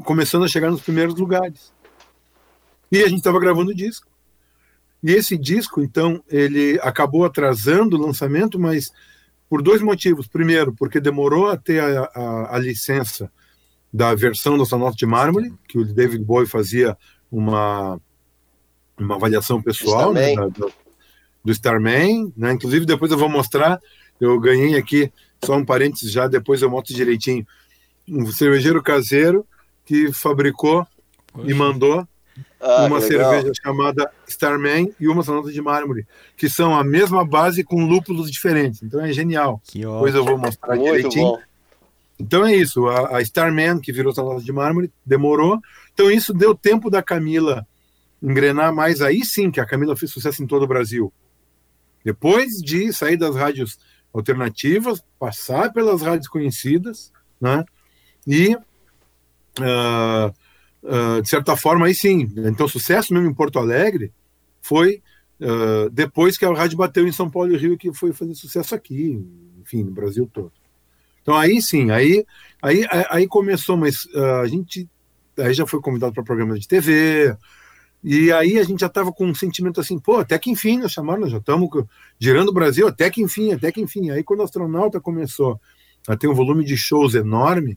começando a chegar nos primeiros lugares. E a gente estava gravando o disco. E esse disco, então, ele acabou atrasando o lançamento, mas por dois motivos. Primeiro, porque demorou a ter a, a, a licença da versão da Sonata de Mármore, que o David Bowie fazia uma, uma avaliação pessoal né, do, do Starman, né? Inclusive depois eu vou mostrar, eu ganhei aqui, só um parênteses já, depois eu mostro direitinho, um cervejeiro caseiro que fabricou Poxa. e mandou ah, uma cerveja chamada Starman e uma sonata de mármore, que são a mesma base com lúpulos diferentes. Então é genial. Depois eu vou mostrar Muito direitinho. Bom. Então é isso, a, a Starman, que virou sonata de mármore, demorou, então isso deu tempo da Camila engrenar mais. Aí sim que a Camila fez sucesso em todo o Brasil. Depois de sair das rádios alternativas, passar pelas rádios conhecidas, né? E uh, uh, de certa forma aí sim. Então sucesso mesmo em Porto Alegre foi uh, depois que a rádio bateu em São Paulo e Rio que foi fazer sucesso aqui, enfim, no Brasil todo. Então aí sim, aí aí aí começou, mas a gente aí já foi convidado para programa de TV, e aí a gente já estava com um sentimento assim, pô, até que enfim nós chamaram, nós já estamos girando o Brasil, até que enfim, até que enfim. Aí quando o astronauta começou a ter um volume de shows enorme,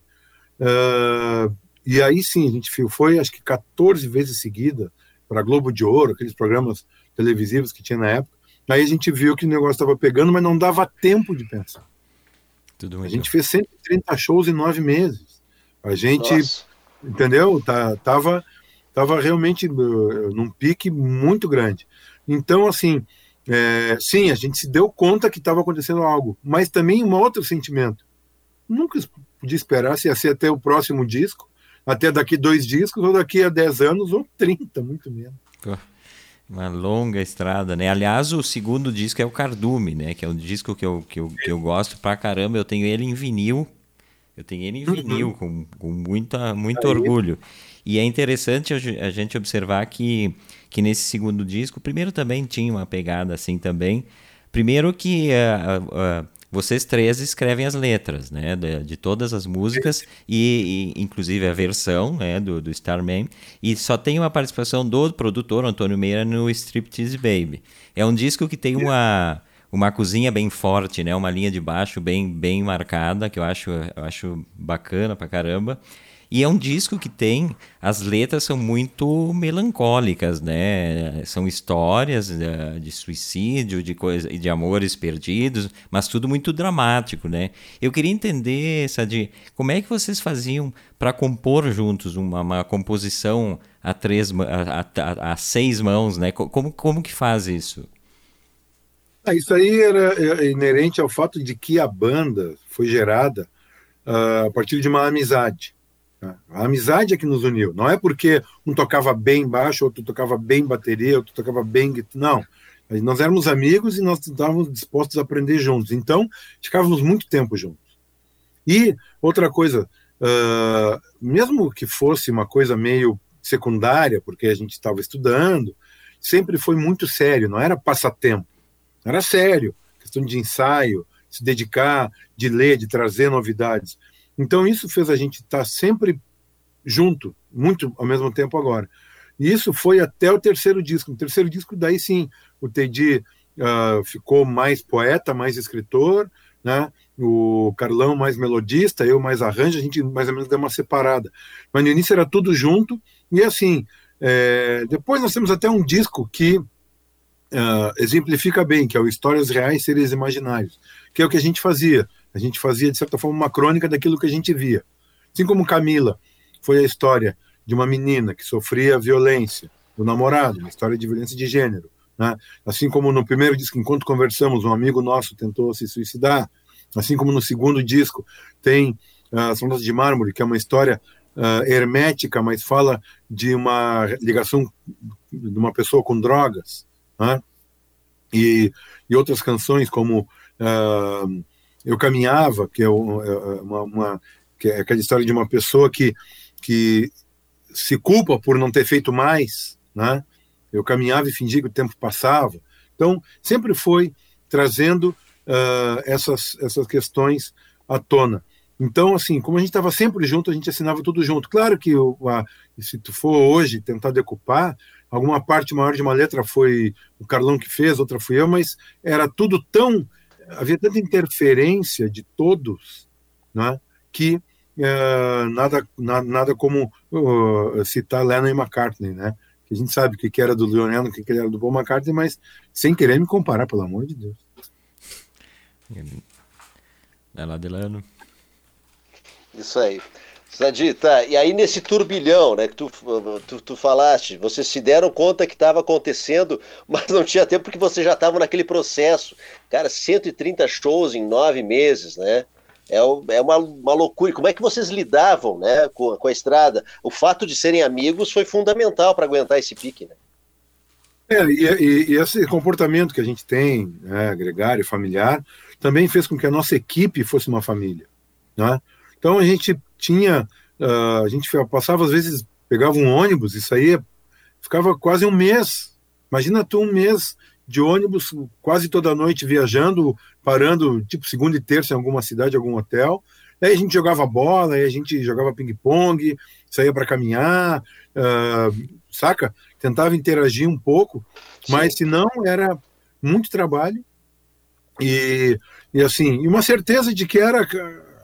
uh, e aí sim, a gente foi acho que 14 vezes seguida para Globo de Ouro, aqueles programas televisivos que tinha na época. Aí a gente viu que o negócio estava pegando, mas não dava tempo de pensar. a gente fez 130 shows em nove meses. A gente Nossa entendeu? Tá, tava, tava realmente uh, num pique muito grande. Então, assim, é, sim, a gente se deu conta que estava acontecendo algo, mas também um outro sentimento. Nunca podia esperar se ia ser até o próximo disco, até daqui dois discos, ou daqui a 10 anos, ou 30, muito menos. Uma longa estrada, né? Aliás, o segundo disco é o Cardume, né? Que é um disco que eu, que eu, que eu gosto pra caramba. Eu tenho ele em vinil eu tenho ele em uhum. vinil, uhum. com, com muita, muito Aí. orgulho. E é interessante a gente observar que, que nesse segundo disco, primeiro também tinha uma pegada assim também. Primeiro que uh, uh, vocês três escrevem as letras, né, de, de todas as músicas e, e, inclusive a versão, né, do, do Starman. E só tem uma participação do produtor Antônio Meira no Striptease Baby. É um disco que tem uma uma cozinha bem forte, né? Uma linha de baixo bem, bem marcada, que eu acho, eu acho bacana pra caramba. E é um disco que tem. As letras são muito melancólicas, né? São histórias de, eh, de suicídio, de coisa, de amores perdidos, mas tudo muito dramático, né? Eu queria entender, Sadi, como é que vocês faziam para compor juntos uma, uma, composição a, três, a, a, a, seis mãos, né? Como, como que faz isso? Ah, isso aí era é, inerente ao fato de que a banda foi gerada uh, a partir de uma amizade. Né? A amizade é que nos uniu. Não é porque um tocava bem baixo, outro tocava bem bateria, outro tocava bem. Não. Nós éramos amigos e nós estávamos dispostos a aprender juntos. Então, ficávamos muito tempo juntos. E outra coisa, uh, mesmo que fosse uma coisa meio secundária, porque a gente estava estudando, sempre foi muito sério, não era passatempo, era sério, questão de ensaio, se dedicar, de ler, de trazer novidades. Então isso fez a gente estar tá sempre junto, muito ao mesmo tempo agora. E isso foi até o terceiro disco. No terceiro disco, daí sim, o Teddy uh, ficou mais poeta, mais escritor, né? o Carlão mais melodista, eu mais arranjo, a gente mais ou menos deu uma separada. Mas no início era tudo junto, e assim, é, depois nós temos até um disco que uh, exemplifica bem, que é o Histórias Reais, Seres Imaginários, que é o que a gente fazia. A gente fazia, de certa forma, uma crônica daquilo que a gente via. Assim como Camila foi a história de uma menina que sofria violência do namorado, uma história de violência de gênero. Né? Assim como no primeiro disco, enquanto conversamos, um amigo nosso tentou se suicidar. Assim como no segundo disco tem uh, As Ondas de Mármore, que é uma história uh, hermética, mas fala de uma ligação de uma pessoa com drogas. Né? E, e outras canções como uh, eu caminhava, que é, é uma, uma, que é aquela história de uma pessoa que, que se culpa por não ter feito mais, né? Eu caminhava e fingia que o tempo passava. Então, sempre foi trazendo uh, essas, essas questões à tona. Então, assim, como a gente estava sempre junto, a gente assinava tudo junto. Claro que o, a, se tu for hoje tentar decupar, alguma parte maior de uma letra foi o Carlão que fez, outra fui eu, mas era tudo tão havia tanta interferência de todos né, que uh, nada, na, nada como uh, citar Lennon e McCartney, né? Que a gente sabe o que, que era do Leonel, o que, que era do Paul McCartney, mas sem querer me comparar, pelo amor de Deus. Vai lá, Delano. Isso aí. Sadi, tá. E aí nesse turbilhão, né, que tu, tu, tu falaste, vocês se deram conta que estava acontecendo, mas não tinha tempo porque vocês já estavam naquele processo. Cara, 130 shows em nove meses, né? É, é uma, uma loucura. Como é que vocês lidavam, né, com, com a estrada? O fato de serem amigos foi fundamental para aguentar esse pique, né? É, e, e, esse comportamento que a gente tem, né, gregário, familiar, também fez com que a nossa equipe fosse uma família, né? Então a gente tinha, uh, a gente passava às vezes, pegava um ônibus e saía, ficava quase um mês. Imagina tu um mês de ônibus quase toda noite viajando, parando tipo segunda e terça em alguma cidade, algum hotel. Aí a gente jogava bola, aí a gente jogava ping-pong, saía para caminhar, uh, saca? Tentava interagir um pouco, Sim. mas se não era muito trabalho e, e assim, e uma certeza de que era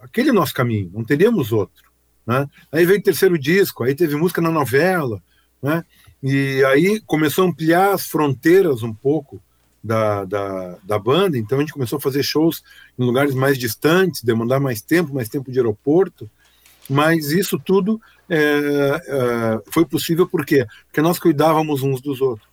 aquele nosso caminho, não teríamos outro. Né? Aí veio o terceiro disco, aí teve música na novela, né? e aí começou a ampliar as fronteiras um pouco da, da, da, banda, então a gente começou a fazer shows em lugares mais distantes, demandar mais tempo, mais tempo de aeroporto, mas isso tudo é, é, foi possível por quê? Porque nós cuidávamos uns dos outros.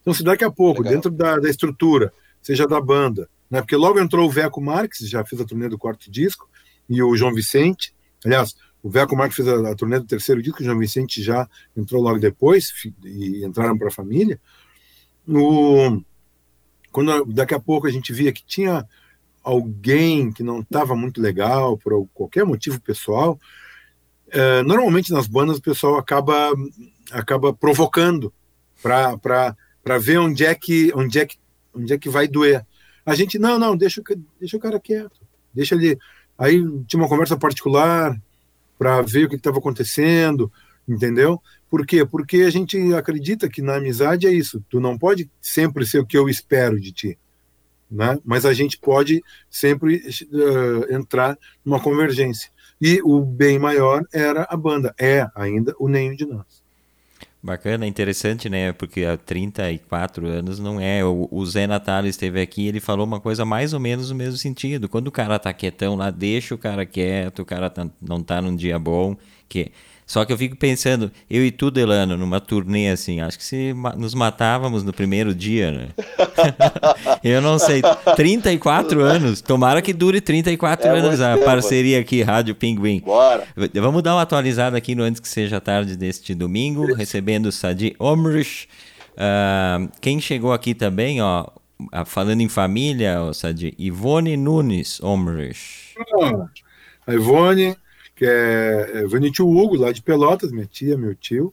Então, se daqui a pouco, Legal. dentro da, da estrutura, seja da banda, né, porque logo entrou o Veco Marques, já fez a turnê do quarto disco, e o João Vicente. Aliás, o Veco Marques fez a, a turnê do terceiro disco, o João Vicente já entrou logo depois, e entraram para a família. No, quando daqui a pouco a gente via que tinha alguém que não estava muito legal, por qualquer motivo pessoal, é, normalmente nas bandas o pessoal acaba, acaba provocando para ver onde é, que, onde, é que, onde é que vai doer. A gente, não, não, deixa, deixa o cara quieto, deixa ele Aí tinha uma conversa particular para ver o que estava acontecendo, entendeu? Por quê? Porque a gente acredita que na amizade é isso. Tu não pode sempre ser o que eu espero de ti, né? Mas a gente pode sempre uh, entrar numa convergência. e o bem maior era a banda, é ainda o Nenhum de Nós. Bacana, interessante, né? Porque há 34 anos não é. O, o Zé Natália esteve aqui ele falou uma coisa mais ou menos no mesmo sentido. Quando o cara tá quietão lá, deixa o cara quieto, o cara tá, não tá num dia bom, que só que eu fico pensando, eu e tu, Delano, numa turnê assim, acho que se nos matávamos no primeiro dia, né? eu não sei. 34 anos. Tomara que dure 34 é anos a tempo. parceria aqui, Rádio Pinguim. Bora. Vamos dar uma atualizada aqui no Antes que Seja Tarde deste domingo, recebendo o Sadi Omrich. Uh, quem chegou aqui também, ó, falando em família, ó, Sadi, Ivone Nunes Omrich. Ah, a Ivone que é, é Vanitio Hugo, lá de Pelotas, minha tia, meu tio.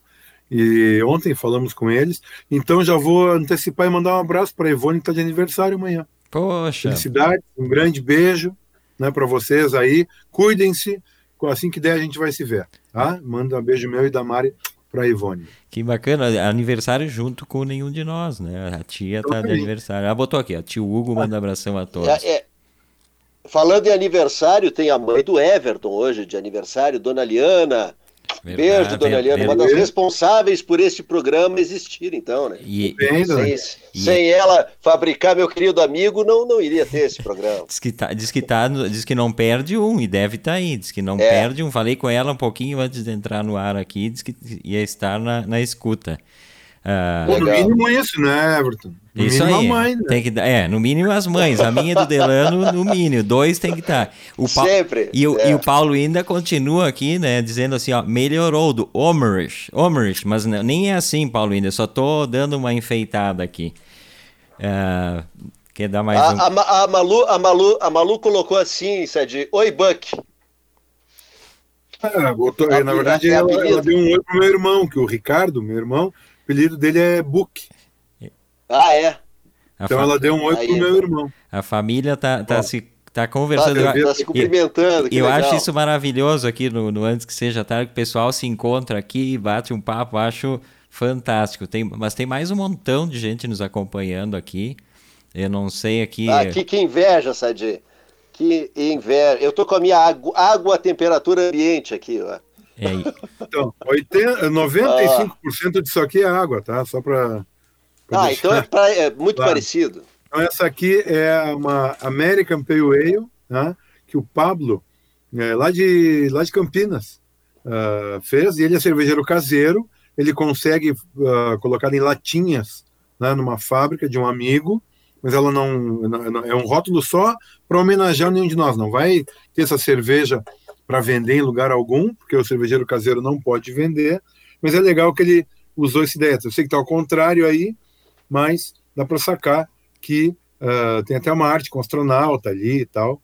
E ontem falamos com eles. Então já vou antecipar e mandar um abraço para a Ivone, que está de aniversário amanhã. Poxa! Felicidade, um grande beijo né, para vocês aí. Cuidem-se. Assim que der, a gente vai se ver. Tá? Manda um beijo meu e da Mari para Ivone. Que bacana, aniversário junto com nenhum de nós, né? A tia tá de aniversário. Ela botou aqui, ó, tio Hugo manda abração a todos. É, é, Falando em aniversário, tem a mãe do Everton hoje de aniversário, Dona Liana. Verdade, Beijo, Dona Liana, uma das responsáveis por este programa existir, então, né? E, sem, e, sem ela fabricar meu querido amigo, não, não iria ter esse programa. Diz que, tá, diz, que tá, diz que não perde um e deve estar tá aí. Diz que não é. perde um. Falei com ela um pouquinho antes de entrar no ar aqui, diz que ia estar na, na escuta. Pô, no mínimo isso, né, Everton? No isso aí. Mãe, né? tem que, é, no mínimo as mães. A minha do Delano, no mínimo. Dois tem que estar. Tá. O pa... Sempre. E, o, é. e o Paulo ainda continua aqui, né, dizendo assim, ó, melhorou do Omerish. Omerish, mas não, nem é assim, Paulo, ainda. Só tô dando uma enfeitada aqui. Uh, quer dar mais a, um... a, a, Malu, a, Malu, a Malu colocou assim, Sadi. Oi, Buck. Ah, botou, na verdade, ela, ela, deu um oi pro meu irmão, que o Ricardo, meu irmão, apelido dele é Book. Ah, é? Então ela deu um oi Aí, pro meu irmão. A família tá, tá se tá conversando. Tá, tá se cumprimentando. Eu, eu acho isso maravilhoso aqui no, no, Antes que Seja Tarde, que o pessoal se encontra aqui e bate um papo, acho fantástico. Tem, mas tem mais um montão de gente nos acompanhando aqui. Eu não sei aqui. Ah, que, que inveja, Sadi. Que inveja. Eu tô com a minha água, água temperatura ambiente aqui, ó. É. Então, 80, 95% ah. disso aqui é água, tá? Só para. Ah, deixar... então é, pra, é muito claro. parecido. Então, essa aqui é uma American Pale Ale, né? que o Pablo, é, lá, de, lá de Campinas, uh, fez, e ele é cervejeiro caseiro, ele consegue uh, colocar em latinhas né, numa fábrica de um amigo, mas ela não, não é um rótulo só para homenagear nenhum de nós, não vai ter essa cerveja para vender em lugar algum, porque o cervejeiro caseiro não pode vender, mas é legal que ele usou essa ideia. Eu sei que está ao contrário aí, mas dá para sacar que uh, tem até uma arte com astronauta ali e tal.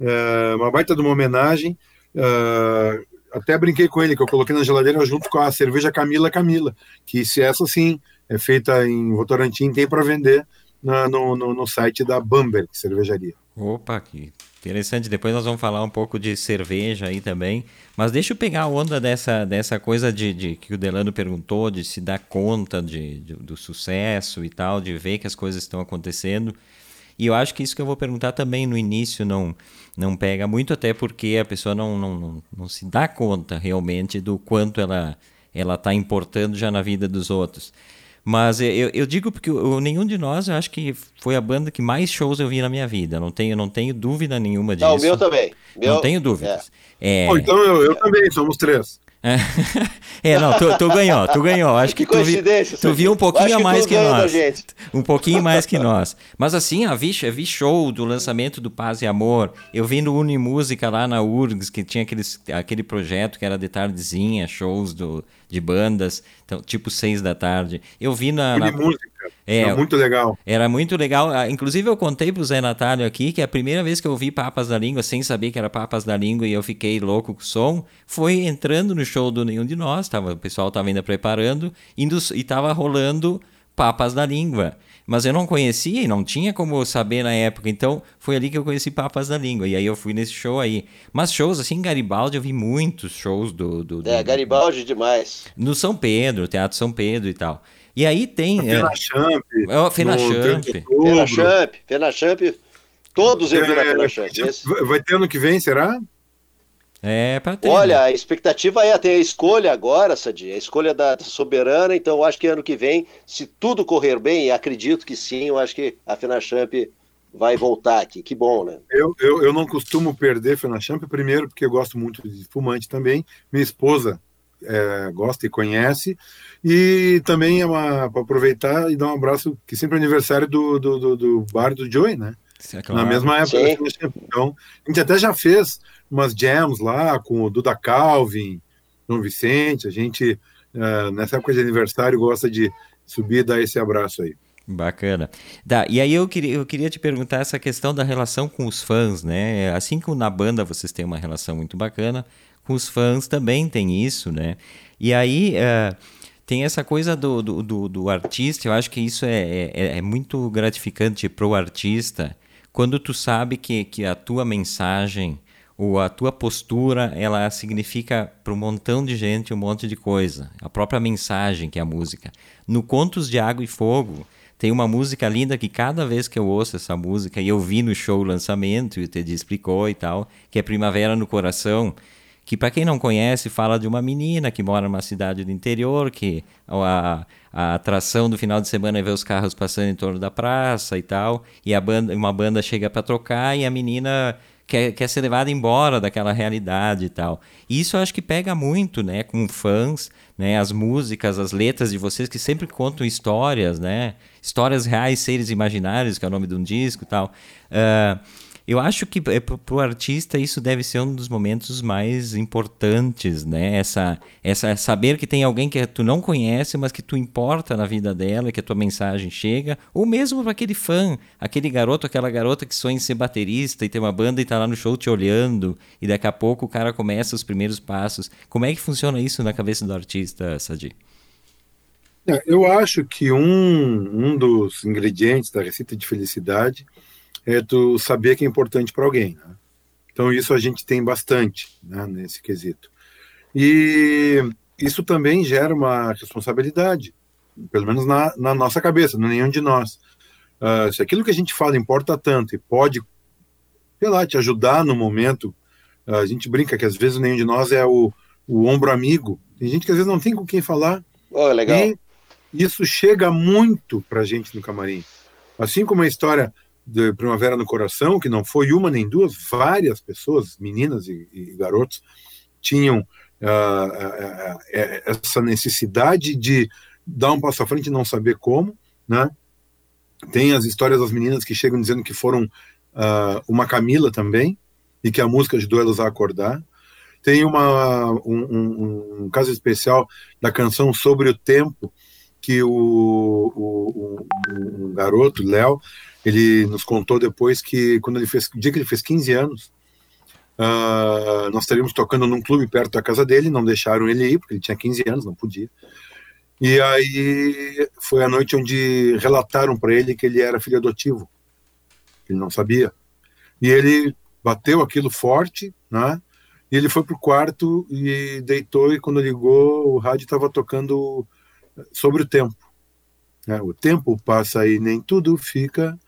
Uh, uma baita de uma homenagem. Uh, até brinquei com ele, que eu coloquei na geladeira junto com a cerveja Camila Camila, que se essa sim é feita em Votorantim, tem para vender na, no, no, no, site da Bamberg Cervejaria. Opa, que Interessante, depois nós vamos falar um pouco de cerveja aí também. Mas deixa eu pegar a onda dessa, dessa coisa de, de que o Delano perguntou, de se dar conta de, de, do sucesso e tal, de ver que as coisas estão acontecendo. E eu acho que isso que eu vou perguntar também no início não, não pega muito, até porque a pessoa não, não, não, não se dá conta realmente do quanto ela ela está importando já na vida dos outros. Mas eu, eu digo porque eu, nenhum de nós, eu acho que foi a banda que mais shows eu vi na minha vida. Não tenho, não tenho dúvida nenhuma disso. Não, o meu também. Meu... Não tenho dúvidas. É. É... Oh, então eu, eu também, somos três. É, não, tu, tu, ganhou, tu ganhou. Acho que, que tu, vi, tu viu um pouquinho a mais que, que nós. Um pouquinho mais que nós. Mas assim, ó, vi, vi show do lançamento do Paz e Amor. Eu vi no Unimúsica lá na URGS, que tinha aqueles, aquele projeto que era de tardezinha, shows do, de bandas, então, tipo seis da tarde. Eu vi na. Unimúsica. É, era muito legal. Era muito legal. Ah, inclusive, eu contei pro Zé Natália aqui que a primeira vez que eu vi Papas da Língua, sem saber que era Papas da Língua, e eu fiquei louco com o som, foi entrando no show do Nenhum de Nós. Tava, o pessoal estava ainda preparando, indo, e estava rolando Papas da Língua. Mas eu não conhecia e não tinha como saber na época. Então, foi ali que eu conheci Papas da Língua. E aí eu fui nesse show aí. Mas shows, assim, Garibaldi, eu vi muitos shows do. do, do é, Garibaldi demais. No São Pedro, Teatro São Pedro e tal. E aí tem. A Fenachamp. É, o Fenachamp. Fenachamp. Fenachamp. Todos eu vi na é, Fenachamp. Vai ter ano que vem, será? É, para ter. Olha, né? a expectativa é ter a escolha agora, Sadi, a escolha da soberana, então eu acho que ano que vem, se tudo correr bem, acredito que sim, eu acho que a FenaChamp vai voltar aqui. Que bom, né? Eu, eu, eu não costumo perder FenaChamp, primeiro porque eu gosto muito de fumante também, minha esposa é, gosta e conhece, e também é para aproveitar e dar um abraço, que sempre é aniversário do, do, do, do bar do Joey, né? É claro. Na mesma época. Então, a gente até já fez umas jams lá com o Duda Calvin, João Vicente. A gente, uh, nessa época de aniversário, gosta de subir e dar esse abraço aí. Bacana. Tá, e aí eu queria, eu queria te perguntar essa questão da relação com os fãs, né? Assim como na banda vocês têm uma relação muito bacana, com os fãs também tem isso, né? E aí uh, tem essa coisa do, do, do, do, artista, eu acho que isso é, é, é muito gratificante para o artista, quando tu sabe que, que a tua mensagem ou a tua postura ela significa para um montão de gente um monte de coisa. A própria mensagem que é a música. No Contos de Água e Fogo tem uma música linda que cada vez que eu ouço essa música e eu vi no show o lançamento e o Teddy explicou e tal, que é Primavera no Coração, que para quem não conhece fala de uma menina que mora numa cidade do interior, que a, a atração do final de semana é ver os carros passando em torno da praça e tal, e a banda, uma banda chega para tocar e a menina quer, quer ser levada embora daquela realidade e tal. E isso eu acho que pega muito, né, com fãs, né, as músicas, as letras de vocês que sempre contam histórias, né, histórias reais, seres imaginários, que é o nome de um disco e tal. Uh, eu acho que é, para o artista isso deve ser um dos momentos mais importantes, né? Essa, essa saber que tem alguém que tu não conhece, mas que tu importa na vida dela, que a tua mensagem chega, ou mesmo para aquele fã, aquele garoto, aquela garota que sonha em ser baterista e ter uma banda e tá lá no show te olhando, e daqui a pouco o cara começa os primeiros passos. Como é que funciona isso na cabeça do artista, Sadi? É, eu acho que um, um dos ingredientes da receita de felicidade é tu saber que é importante para alguém. Né? Então, isso a gente tem bastante né, nesse quesito. E isso também gera uma responsabilidade, pelo menos na, na nossa cabeça, não é nenhum de nós. Uh, se aquilo que a gente fala importa tanto e pode, sei lá, te ajudar no momento, uh, a gente brinca que às vezes nenhum de nós é o, o ombro amigo. Tem gente que às vezes não tem com quem falar. Oh, legal. E isso chega muito para a gente no camarim. Assim como a história de Primavera no Coração, que não foi uma nem duas, várias pessoas, meninas e, e garotos, tinham uh, uh, uh, essa necessidade de dar um passo à frente e não saber como, né? Tem as histórias das meninas que chegam dizendo que foram uma Camila também e que a música ajudou elas a acordar. Tem uma, um, um, um caso especial da canção Sobre o Tempo, que o, o, o garoto, Léo, ele nos contou depois que quando ele fez, o dia que ele fez 15 anos, uh, nós estaríamos tocando num clube perto da casa dele, não deixaram ele ir, porque ele tinha 15 anos, não podia. E aí foi a noite onde relataram para ele que ele era filho adotivo. Ele não sabia. E ele bateu aquilo forte, né? E ele foi pro quarto e deitou e quando ligou o rádio estava tocando sobre o tempo. Né? O tempo passa e nem tudo fica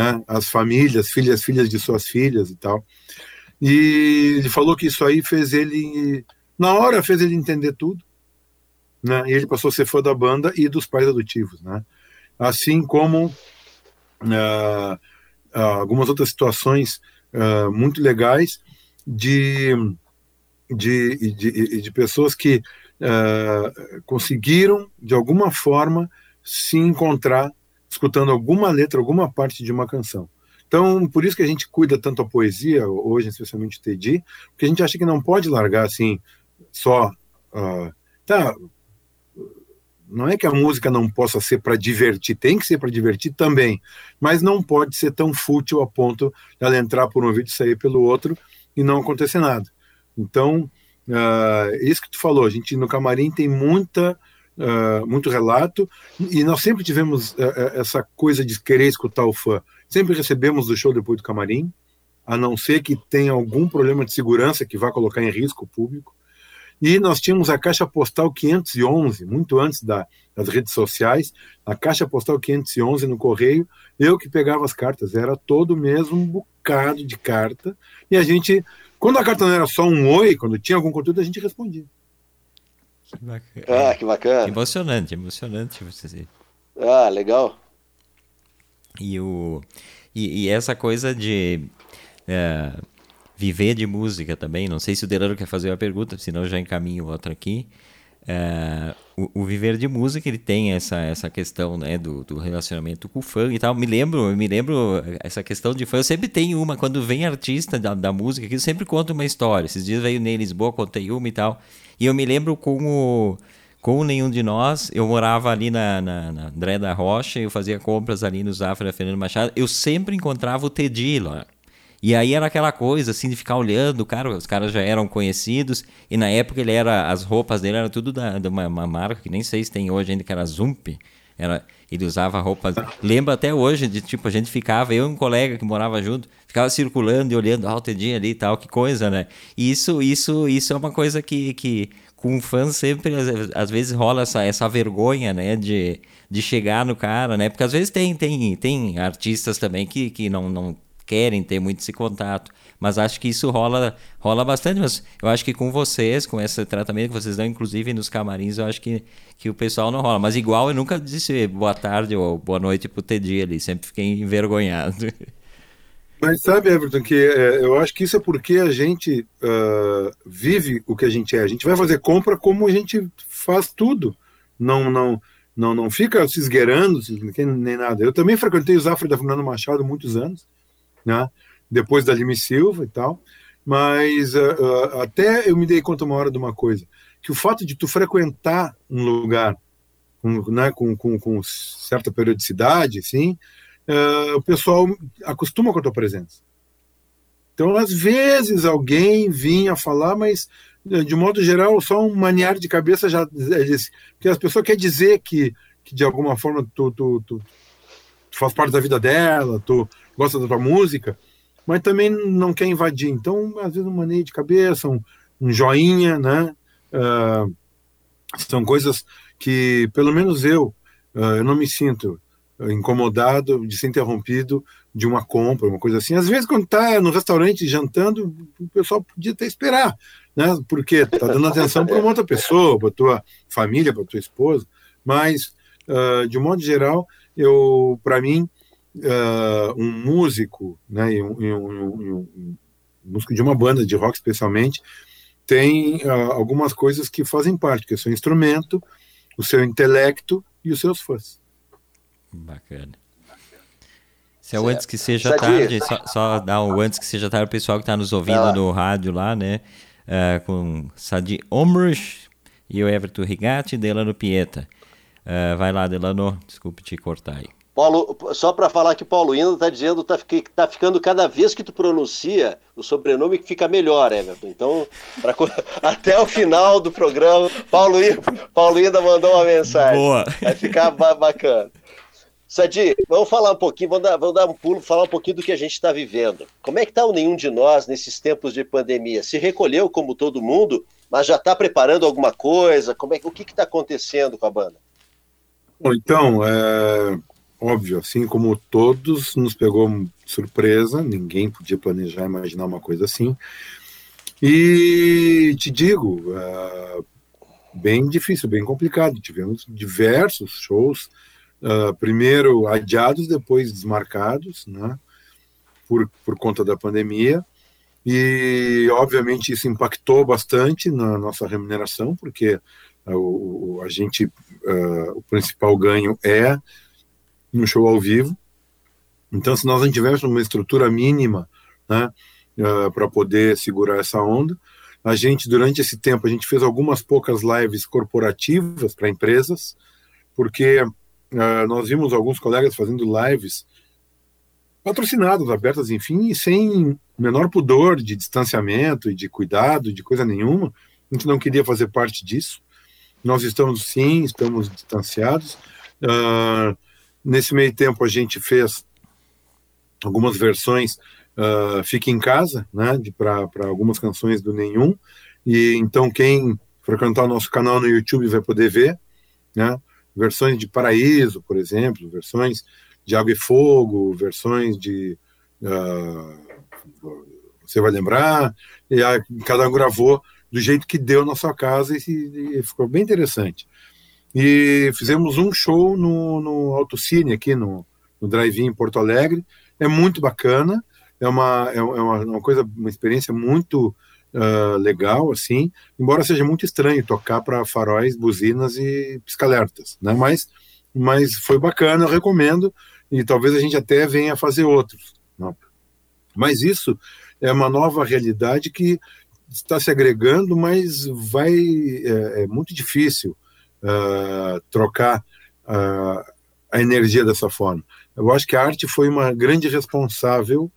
né? as famílias, filhas, filhas de suas filhas e tal. E ele falou que isso aí fez ele, na hora fez ele entender tudo, né? E ele passou a ser fã da banda e dos pais adotivos, né? Assim como uh, algumas outras situações uh, muito legais de de, de, de pessoas que conseguiram de alguma forma se encontrar escutando alguma letra, alguma parte de uma canção. Então, por isso que a gente cuida tanto a poesia, hoje, especialmente o Teddy, porque a gente acha que não pode largar assim, só. Uh, tá, não é que a música não possa ser para divertir, tem que ser para divertir também, mas não pode ser tão fútil a ponto de ela entrar por um ouvido e sair pelo outro e não acontecer nada. Então, uh, isso que tu falou, a gente no camarim tem muita uh, muito relato, e nós sempre tivemos uh, essa coisa de querer escutar o fã. Sempre recebemos do show depois do camarim, a não ser que tenha algum problema de segurança que vá colocar em risco o público. E nós tínhamos a caixa postal 511, muito antes da, das redes sociais, a caixa postal 511 no correio, eu que pegava as cartas, era todo mesmo um bocado de carta, e a gente Quando a carta não era só um oi, quando tinha algum conteúdo, a gente respondia. Que bacana. Ah, que bacana. Emocionante, emocionante você. Ah, legal. E, o, e, e essa coisa de é, viver de música também, não sei se o Delano quer fazer uma pergunta, senão eu já encaminho outra aqui. É, o, o, viver de música ele tem essa, essa questão né, do, do relacionamento com o fã e tal. Me lembro, me lembro essa questão de fã. Eu sempre tenho uma quando vem artista da, da música que eu sempre conto uma história. Esses dias veio nem Lisboa, contei uma e tal. E eu me lembro como com nenhum de nós. Eu morava ali na, na, na André da Rocha, eu fazia compras ali no Zafra Fernando Machado. Eu sempre encontrava o Teddy lá. E aí era aquela coisa, assim, de ficar olhando, cara, os caras já eram conhecidos, e na época ele era, as roupas dele eram tudo da, de uma, uma marca que nem sei se tem hoje ainda, que era Zump. Era, ele usava roupas. Lembro até hoje de tipo, a gente ficava, eu e um colega que morava junto, ficava circulando e olhando, ah, o Tedinho ali e tal, que coisa, né? E isso, isso, isso é uma coisa que, que com fãs sempre, às, vezes, rola essa, essa vergonha, né? De, de chegar no cara, né? Porque às vezes tem, tem, tem artistas também que, que não, não querem ter muito esse contato. Mas acho que isso rola, rola bastante. Mas eu acho que com vocês, com esse tratamento que vocês dão, inclusive nos camarins, eu acho que, que o pessoal não rola. Mas igual eu nunca disse boa tarde ou boa noite pro Teddy ali. Sempre fiquei envergonhado. Mas sabe, Everton, que é, eu acho que isso é porque a gente uh, vive o que a gente é. A gente vai fazer compra como a gente faz tudo. Não, não, não, não fica se esgueirando nem nada. Eu também frequentei o Zafra da Fernando Machado muitos anos né? depois da Lime Silva e tal. Mas uh, até eu me dei conta uma hora de uma coisa, que o fato de tu frequentar um lugar um, né, com, com, com, certa periodicidade, assim, uh, o pessoal acostuma com a tua presença. Então, às vezes, alguém vinha falar, mas de modo geral, só um maniar de cabeça já diz, porque as pessoas querem dizer que, que de alguma forma tu, tu, tu, tu faz parte da vida dela, tu gosta da tua música, mas também não quer invadir. Então, às vezes, um maneio de cabeça, um, um joinha, né? Uh, são coisas que, pelo menos eu, uh, eu não me sinto incomodado de ser interrompido de uma compra, uma coisa assim. Às vezes, quando está no restaurante jantando, o pessoal podia até esperar, né? Porque está dando atenção para uma outra pessoa, para tua família, para tua esposa. Mas, uh, de modo geral, eu, para mim, uh, um músico, né, e um, um, um, um, músico de uma banda de rock especialmente, tem uh, algumas coisas que fazem parte, que é o seu instrumento, o seu intelecto e os seus fãs. Bacana. Se é o antes que seja tarde, só, só dar o antes que seja tarde, o pessoal que está nos ouvindo no rádio lá, né? Uh, com Sadi Omrush e o Everton Rigatti e Delano Pieta. Uh, vai lá, Delano, desculpe te cortar aí. Paulo, só para falar que Paulo Ina está dizendo tá, que tá ficando cada vez que tu pronuncia o sobrenome que fica melhor, Everton. Então, pra, até o final do programa, Paulo Ina, Paulo Ina mandou uma mensagem. Boa. Vai ficar bacana. Sadi, vamos falar um pouquinho, vamos dar, vamos dar um pulo, falar um pouquinho do que a gente está vivendo. Como é que está o nenhum de nós nesses tempos de pandemia? Se recolheu como todo mundo, mas já está preparando alguma coisa? Como é, o que está acontecendo com a banda? Bom, então, é, óbvio, assim como todos, nos pegou surpresa, ninguém podia planejar, imaginar uma coisa assim. E te digo, uh, bem difícil, bem complicado. Tivemos diversos shows, uh, primeiro adiados, depois desmarcados, né, por, por conta da pandemia. E, obviamente, isso impactou bastante na nossa remuneração, porque uh, o, a gente, o principal ganho é no show ao vivo. Então, se nós não tivéssemos uma estrutura mínima né, uh, ah, para poder segurar essa onda, a gente, durante esse tempo, a gente fez algumas poucas lives corporativas para empresas, porque uh, nós vimos alguns colegas fazendo lives patrocinadas, abertas, enfim, e sem menor pudor de distanciamento e de cuidado, de coisa nenhuma. A gente não queria fazer parte disso. Nós estamos, sim, estamos distanciados. Uh, Nesse meio tempo, a gente fez algumas versões uh, Fique em Casa, né, para algumas canções do Nenhum. E então, quem frequentar o nosso canal no YouTube vai poder ver, né, versões de Paraíso, por exemplo, versões de Água e Fogo, versões de uh, você vai lembrar, e a, cada um gravou do jeito que deu na sua casa e, e ficou bem interessante. E fizemos um show no, no Autocine aqui no, no Drive-In em Porto Alegre, é muito bacana, é uma, é uma, uma coisa, uma experiência muito uh, legal, assim, embora seja muito estranho tocar para faróis, buzinas e pisca-alertas, né? Mas, mas foi bacana, eu recomendo, e talvez a gente até venha fazer outros. Não. Mas isso é uma nova realidade que está se agregando, mas vai é, é muito difícil uh, trocar uh, a energia dessa forma. Eu acho que a arte foi uma grande responsável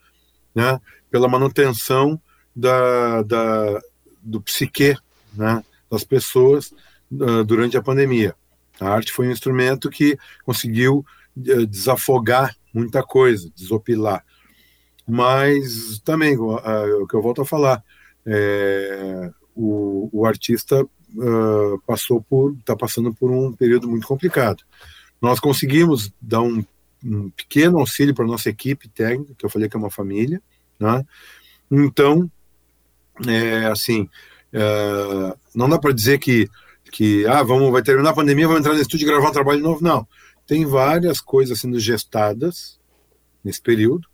né, pela manutenção da, da, do psique né, das pessoas uh, durante a pandemia. A arte foi um instrumento que conseguiu uh, desafogar muita coisa, desopilar. Mas também, o que eu volto a falar, é, o, o, artista passou por, está passando por um período muito complicado. Nós conseguimos dar um um pequeno auxílio para nossa equipe técnica, que eu falei que é uma família, né? Então, é, assim, é, não dá para dizer que, que ah, vamos, vai terminar a pandemia, vamos entrar no estúdio e gravar um trabalho novo. Não. Tem várias coisas sendo gestadas nesse período,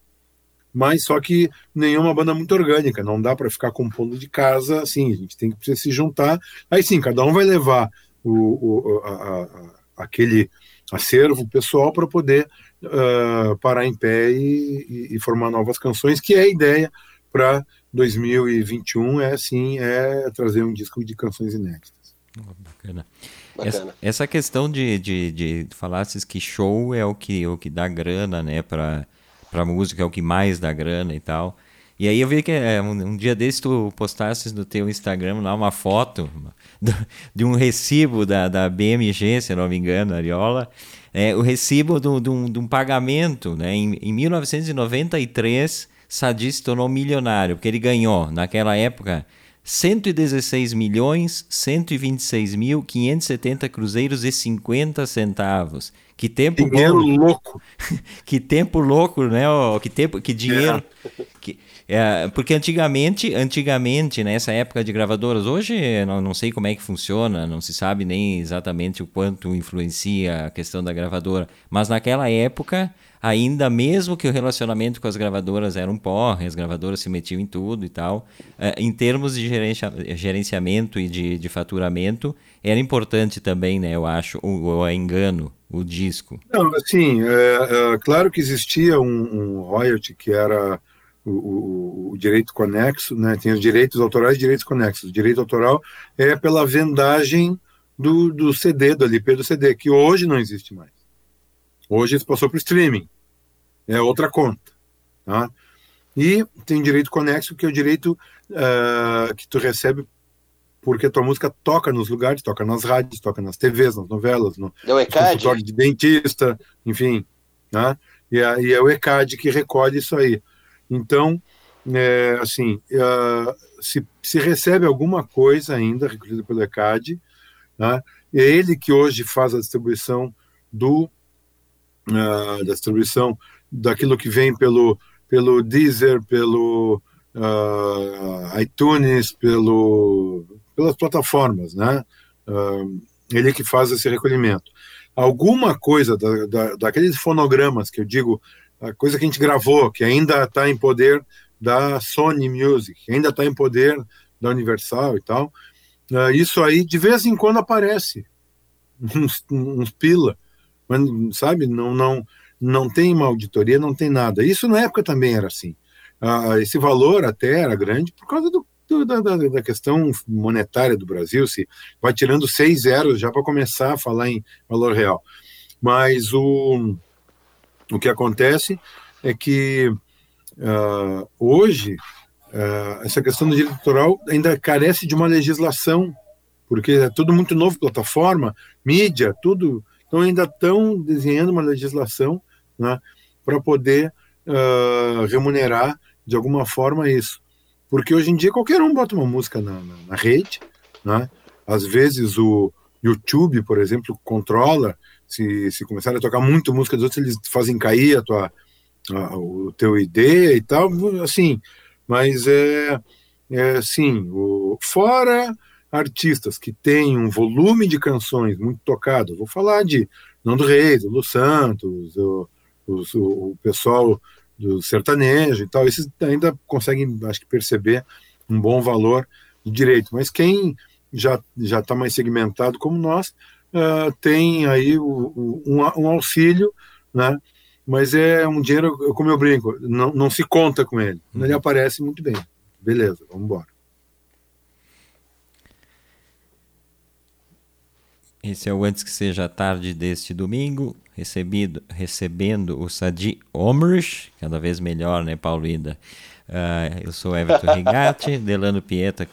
mas só que nenhuma banda muito orgânica, não dá para ficar compondo de casa assim, a gente tem que se juntar. Aí sim, cada um vai levar o, o a, a, aquele acervo pessoal para poder uh, parar em pé e, e, e, formar novas canções, que é a ideia para 2021, é assim, é trazer um disco de canções inéditas. Bacana. Essa, essa, questão de, de, de falasses que show é o que, o que dá grana, né, para para música, é o que mais dá grana e tal. E aí eu vi que é, um, um, dia desse tu postasses no teu Instagram lá uma foto do, de um recibo da, da BMG, se não me engano, Ariola, é, o recibo de um pagamento. Né? Em, em 1993, Sadi se tornou milionário, porque ele ganhou, naquela época, 116 milhões 126 mil 570 cruzeiros e 50 centavos. Que tempo dinheiro bom. louco. que tempo louco, né? Que tempo, que dinheiro. É. Que, é, porque antigamente, antigamente, nessa época de gravadoras, hoje não, não sei como é que funciona, não se sabe nem exatamente o quanto influencia a questão da gravadora, mas naquela época, ainda mesmo que o relacionamento com as gravadoras era um porre, as gravadoras se metiam em tudo e tal, é, em termos de gerencia, gerenciamento e de, de faturamento, era importante também, né, eu acho, o, o engano, o disco. Não, assim, é, é, claro que existia um, um royalty que era o, o, o, direito conexo, né? tem os direitos autorais e direitos conexos. O direito autoral é pela vendagem do, do CD, do LP do CD, que hoje não existe mais. Hoje isso passou para o streaming. É outra conta. Tá? E tem direito conexo, que é o direito uh, que tu recebe porque a tua música toca nos lugares, toca nas rádios, toca nas TVs, nas novelas, no, é no consultório de dentista, enfim. Né? E, é, e é o ECAD que recolhe isso aí. Então, é, assim, é, se, se, recebe alguma coisa ainda recolhida pelo ECAD, né, é ele que hoje faz a distribuição do uh, da distribuição daquilo que vem pelo pelo Deezer, pelo uh, iTunes, pelo pelas plataformas, né? Uh, ele que faz esse recolhimento. Alguma coisa da, da, daqueles fonogramas que eu digo a coisa que a gente gravou, que ainda está em poder da Sony Music, que ainda está em poder da Universal e tal. Uh, isso aí de vez em quando aparece uns, uns pila, mas sabe, não não não tem uma auditoria, não tem nada. Isso na época também era assim. Uh, esse valor até era grande por causa do, do da, da, questão monetária do Brasil, se vai tirando seis zeros já para começar a falar em valor real. Mas o o que acontece é que uh, hoje uh, essa questão do direito autoral ainda carece de uma legislação, porque é tudo muito novo, plataforma, mídia, tudo. Então ainda estão desenhando uma legislação né, para poder uh, remunerar de alguma forma isso. Porque hoje em dia qualquer um bota uma música na, na, na rede, né? às vezes o YouTube, por exemplo, controla se, se começarem a tocar muito música dos outros, eles fazem cair a tua, a, o teu ID e tal. Assim, Mas é, é sim, o, fora artistas que têm um volume de canções muito tocado, vou falar de Nando Reis, Lu Santos, o, o, o pessoal do sertanejo e tal, esses ainda conseguem, acho que, perceber um bom valor de direito. Mas quem já já está mais segmentado como nós uh, tem aí o, o, um, um, auxílio, né? Mas é um dinheiro, como eu brinco, não, não se conta com ele. Uhum. Ele aparece muito bem. Beleza, vamos embora. Esse é o Antes que Seja Tarde deste domingo, recebido, recebendo o Sadi Omers, cada vez melhor, né, Paulina? Uh, eu sou Everton Rigatti, Delano Pieta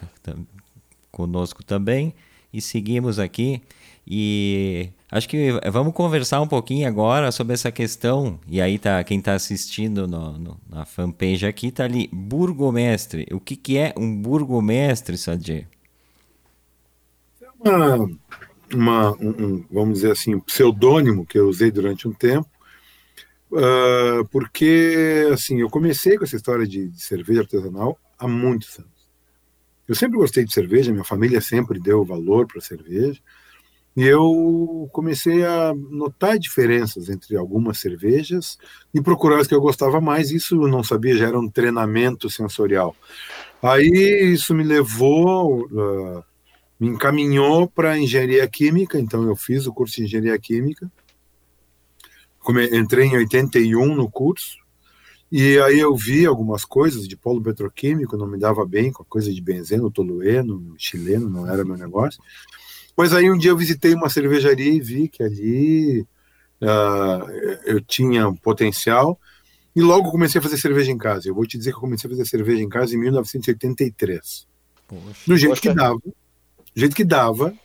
conosco também, e seguimos aqui. E acho que vamos conversar um pouquinho agora sobre essa questão. E aí tá quem está assistindo no, no, na fanpage aqui tá ali burgomestre. O que, que é um burgomestre, Sadi? É uma uma, um, vamos dizer assim, um pseudônimo que eu usei durante um tempo, uh, porque assim eu comecei com essa história de, de, cerveja artesanal há muitos anos. Eu sempre gostei de cerveja, minha família sempre deu valor para cerveja, e eu comecei a notar diferenças entre algumas cervejas e procurar as que eu gostava mais. Isso eu não sabia, já era um treinamento sensorial. Aí isso me levou uh, me encaminhou para engenharia química, então eu fiz o curso de engenharia química. Entrei em 81 no curso, e aí eu vi algumas coisas de polo petroquímico, não me dava bem com a coisa de benzeno, tolueno, chileno, não era meu negócio. Mas aí um dia eu visitei uma cervejaria e vi que ali uh, eu tinha potencial, e logo comecei a fazer cerveja em casa. Eu vou te dizer que eu comecei a fazer cerveja em casa em 1983. Poxa, do jeito poxa. que dava do jeito que dava.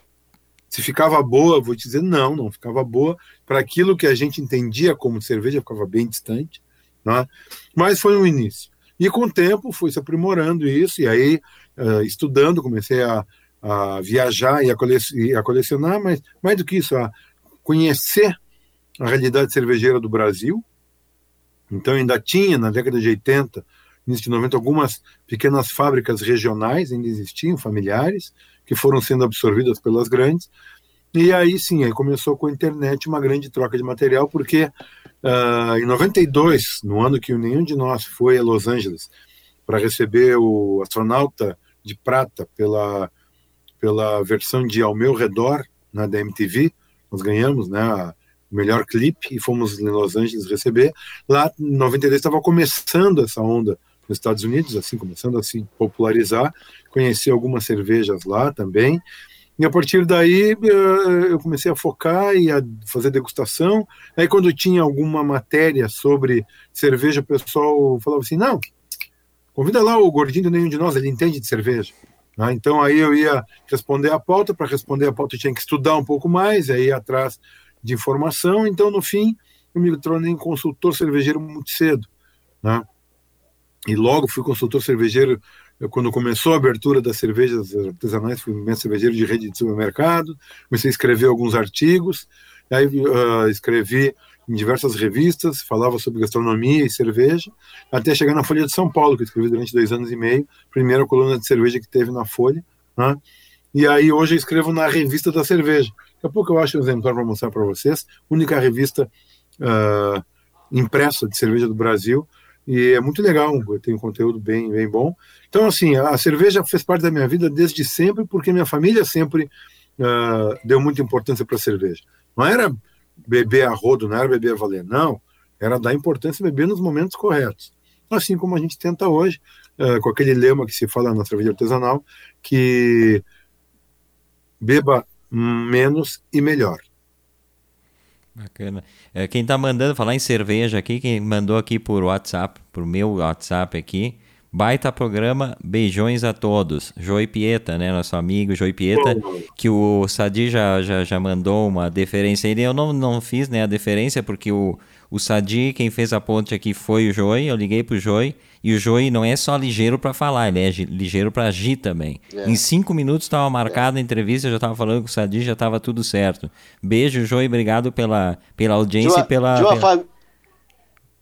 Se ficava boa, vou te dizer, não, não ficava boa. Para aquilo que a gente entendia como cerveja, ficava bem distante. Né? Mas foi um início. E com o tempo fui se aprimorando isso, e aí, uh, estudando, comecei a, a viajar e a, colec a colecionar, mas mais do que isso, a conhecer a realidade cervejeira do Brasil. Então, ainda tinha, na década de 80, início de 90, algumas pequenas fábricas regionais, ainda existiam, familiares, que foram sendo absorvidas pelas grandes. E aí sim, aí começou com a internet uma grande troca de material, porque uh, em 92, no ano que nenhum de nós foi a Los Angeles para receber o astronauta de prata pela, pela versão de Ao Meu Redor, né, da MTV, nós ganhamos né, o melhor clipe e fomos em Los Angeles receber. Lá em 92 estava começando essa onda nos Estados Unidos, assim, começando a se popularizar, conheci algumas cervejas lá também, e a partir daí eh, eu comecei a focar e a fazer degustação. Aí quando tinha alguma matéria sobre cerveja, o pessoal falava assim, não, convida lá o gordinho nenhum de nós, ele entende de cerveja. Ah, então aí eu ia responder a pauta, para responder a pauta eu tinha que estudar um pouco mais, aí atrás de informação, então no fim eu me tornei consultor cervejeiro muito cedo. Né? e logo fui consultor cervejeiro quando começou a abertura das cervejas artesanais, fui mestre cervejeiro de rede de supermercado, comecei a escrever alguns artigos, aí uh, escrevi em diversas revistas, falava sobre gastronomia e cerveja, até chegar na Folha de São Paulo, que escrevi durante dois anos e meio, primeira coluna de cerveja que teve na Folha, né? e aí hoje eu escrevo na Revista da Cerveja. Daqui a pouco eu acho um exemplar para mostrar para vocês, única revista uh, impressa de cerveja do Brasil, e é muito legal, tem um conteúdo bem, bem bom. Então, assim, a cerveja fez parte da minha vida desde sempre, porque minha família sempre uh, deu muita importância para a cerveja. Não era beber a rodo, não era beber a valer, não. Era dar importância beber nos momentos corretos. Assim como a gente tenta hoje, uh, com aquele lema que se fala na cerveja artesanal, que beba menos e melhor. Bacana. É, quem tá mandando falar em cerveja aqui, quem mandou aqui por WhatsApp, por meu WhatsApp aqui, baita programa, beijões a todos. Joy Pieta, né, nosso amigo Joy Pieta, que o Sadi já, já, já mandou uma deferência. Ele eu não, não fiz né, a deferência porque o, o Sadi, quem fez a ponte aqui foi o Joy, eu liguei pro Joy, e o Joy não é só ligeiro para falar, ele é ligeiro para agir também. É. Em cinco minutos estava marcada a entrevista, eu já estava falando com o Sadi, já estava tudo certo. Beijo, Joy, obrigado pela, pela audiência uma, e pela... De uma, pela... Fam...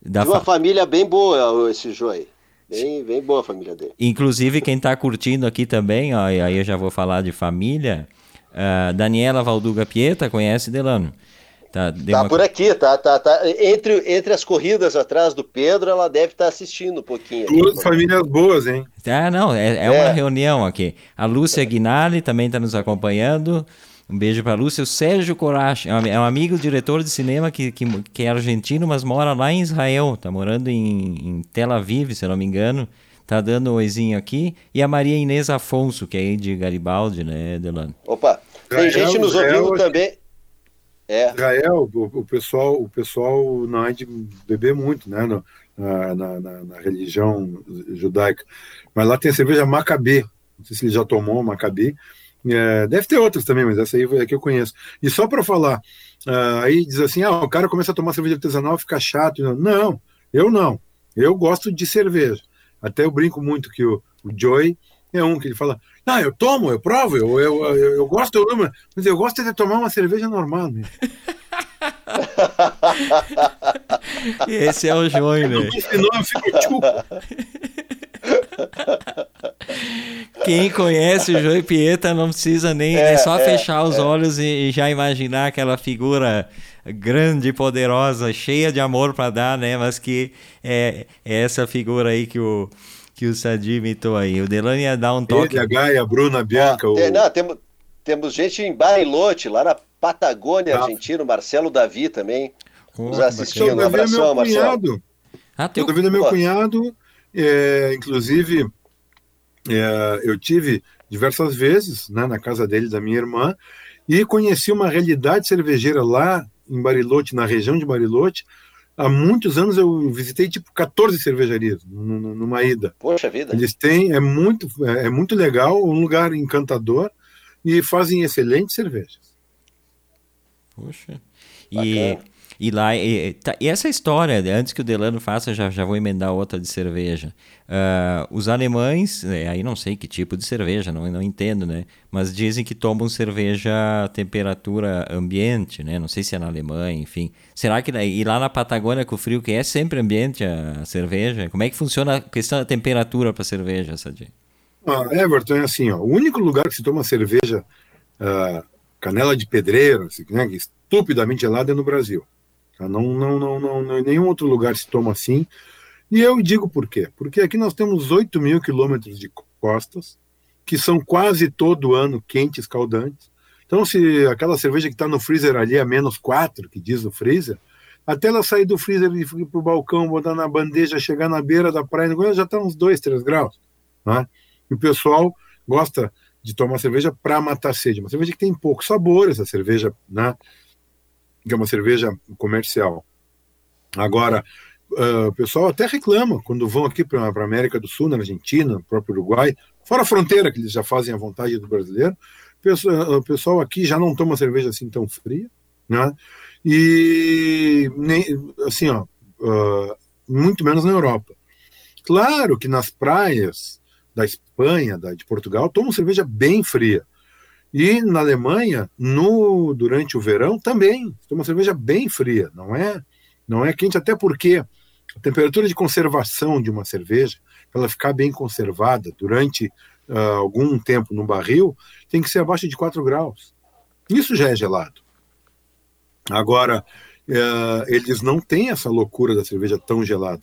de uma fa... família bem boa esse Joy. Bem, bem boa a família dele. Inclusive, quem está curtindo aqui também, ó, aí eu já vou falar de família. Uh, Daniela Valduga Pieta, conhece Delano? Tá, tá uma... por aqui, tá, tá, tá. Entre, entre as corridas atrás do Pedro, ela deve estar tá assistindo um pouquinho. Duas famílias boas, hein? Ah, não, é, é, é, uma reunião aqui. A Lúcia Guinali também está nos acompanhando. Um beijo para a Lúcia. O Sérgio Corache é um, é um amigo, diretor de cinema que, que, que, é argentino, mas mora lá em Israel. Está morando em, em Tel Aviv, se eu não me engano. Tá dando um oizinho aqui. E a Maria Inês Afonso, que é aí de Garibaldi, né, Delano? Opa, tem gente nos ouvindo também. É. Israel, o, o, pessoal, o pessoal não é de beber muito, né? No, na, na, na, religião judaica. Mas lá tem a cerveja Maccabi. Não sei se ele já tomou Maccabi. É, deve ter outras também, mas essa aí é que eu conheço. E só para falar, uh, aí diz assim: ah, o cara começa a tomar cerveja artesanal, fica chato. Não, eu não. Eu gosto de cerveja. Até eu brinco muito que o, o Joey é um que ele fala: não, eu tomo, eu provo, eu, eu, eu, eu gosto, eu amo, mas eu gosto de tomar uma cerveja normal. Né? Esse é o João, né? Senão eu fico Quem conhece o João Pieta não precisa nem. É, é só é, fechar os é. olhos e, e, já imaginar aquela figura grande, poderosa, cheia de amor para dar, né? Mas que é, é essa figura aí que o que o Sadi imitou aí. O Delano ia dar um toque. Ele, a Gaia, a Bruna, a Bianca. Ah, o... tem, não, temos, temos gente em Barilote, lá na Patagônia, ah. Argentina, o Marcelo Davi também. Oh, nos assistindo. Um abração, meu Marcelo. Ah, teu... O Davi é meu cunhado, é, inclusive, é, eu tive diversas vezes né, na casa dele, da minha irmã, e conheci uma realidade cervejeira lá em Barilote, na região de Barilote, há muitos anos eu visitei tipo 14 cervejarias numa ida. Poxa vida. Eles têm, é muito, é, é muito legal, um lugar encantador e fazem excelentes cervejas. Poxa. E Bacana. E lá, e, tá, e, essa história, antes que o Delano faça, já, já vou emendar outra de cerveja. Uh, os alemães, é, aí não sei que tipo de cerveja, não, não entendo, né? Mas dizem que tomam cerveja a temperatura ambiente, né? Não sei se é na Alemanha, enfim. Será que e lá na Patagônia, com o frio que é sempre ambiente a, a cerveja? Como é que funciona a questão da temperatura para cerveja, Sadi? Ah, Everton, é assim, ó, o único lugar que se toma cerveja uh, canela de pedreiro, assim, né, estupidamente gelada é no Brasil. Tá? Não, não, não, não, em nenhum outro lugar se toma assim. E eu digo por quê? Porque aqui nós temos 8 mil quilômetros de costas, que são quase todo ano quentes, caldantes. Então, se aquela cerveja que está no freezer ali é menos 4, que diz no freezer, até ela sair do freezer e ir para o balcão, botar na bandeja, chegar na beira da praia, já está uns 2, 3 graus. Né? E o pessoal gosta de tomar cerveja para matar sede. Uma cerveja que tem pouco sabor, essa cerveja, né? Que é uma cerveja comercial. Agora, uh, o pessoal até reclama quando vão aqui para a América do Sul, na Argentina, próprio Uruguai, fora a fronteira, que eles já fazem a vontade do brasileiro, o pessoal aqui já não toma cerveja assim tão fria, né? E, nem, assim, ó, uh, muito menos na Europa. Claro que nas praias da Espanha, da, de Portugal, tomam cerveja bem fria. E na Alemanha, no durante o verão, também. Tem uma cerveja bem fria, não é, não é quente, até porque a temperatura de conservação de uma cerveja, para ela ficar bem conservada durante uh, algum tempo no barril, tem que ser abaixo de 4 graus. Isso já é gelado. Agora, uh, eles não têm essa loucura da cerveja tão gelada.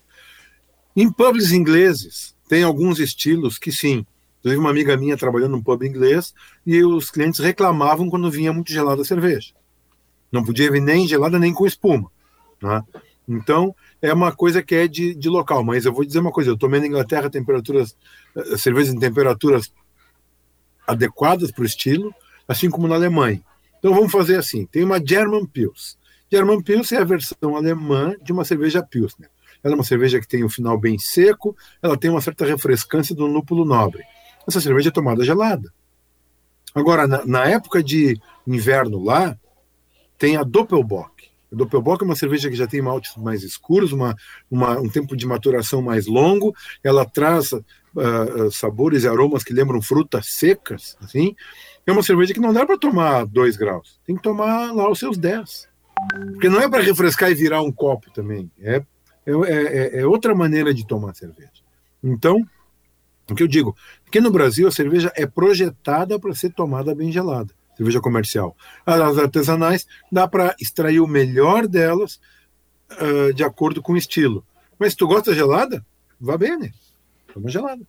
Em pubs ingleses, tem alguns estilos que sim, Inclusive, uma amiga minha trabalhando num pub inglês e os clientes reclamavam quando vinha muito gelada a cerveja. Não podia vir nem gelada nem com espuma. Né? Então, é uma coisa que é de, de local. Mas eu vou dizer uma coisa: eu tomei na Inglaterra temperaturas, eh, cervejas em temperaturas adequadas para o estilo, assim como na Alemanha. Então, vamos fazer assim: tem uma German Pils. German Pils é a versão alemã de uma cerveja Pilsner. Ela é uma cerveja que tem um final bem seco, ela tem uma certa refrescância do lúpulo nobre essa cerveja é tomada gelada. Agora, na, na época de inverno lá, tem a Doppelbock. A Doppelbock é uma cerveja que já tem maltes mais escuros, uma, uma, um tempo de maturação mais longo, ela traz uh, sabores e aromas que lembram frutas secas, assim. É uma cerveja que não dá para tomar 2 graus, tem que tomar lá os seus 10. Porque não é para refrescar e virar um copo também, é, é, é, é outra maneira de tomar cerveja. Então, o que eu digo? Aqui no Brasil, a cerveja é projetada para ser tomada bem gelada, cerveja comercial. As artesanais, dá para extrair o melhor delas uh, de acordo com o estilo. Mas se tu gosta gelada, vá bem, né? Toma gelada.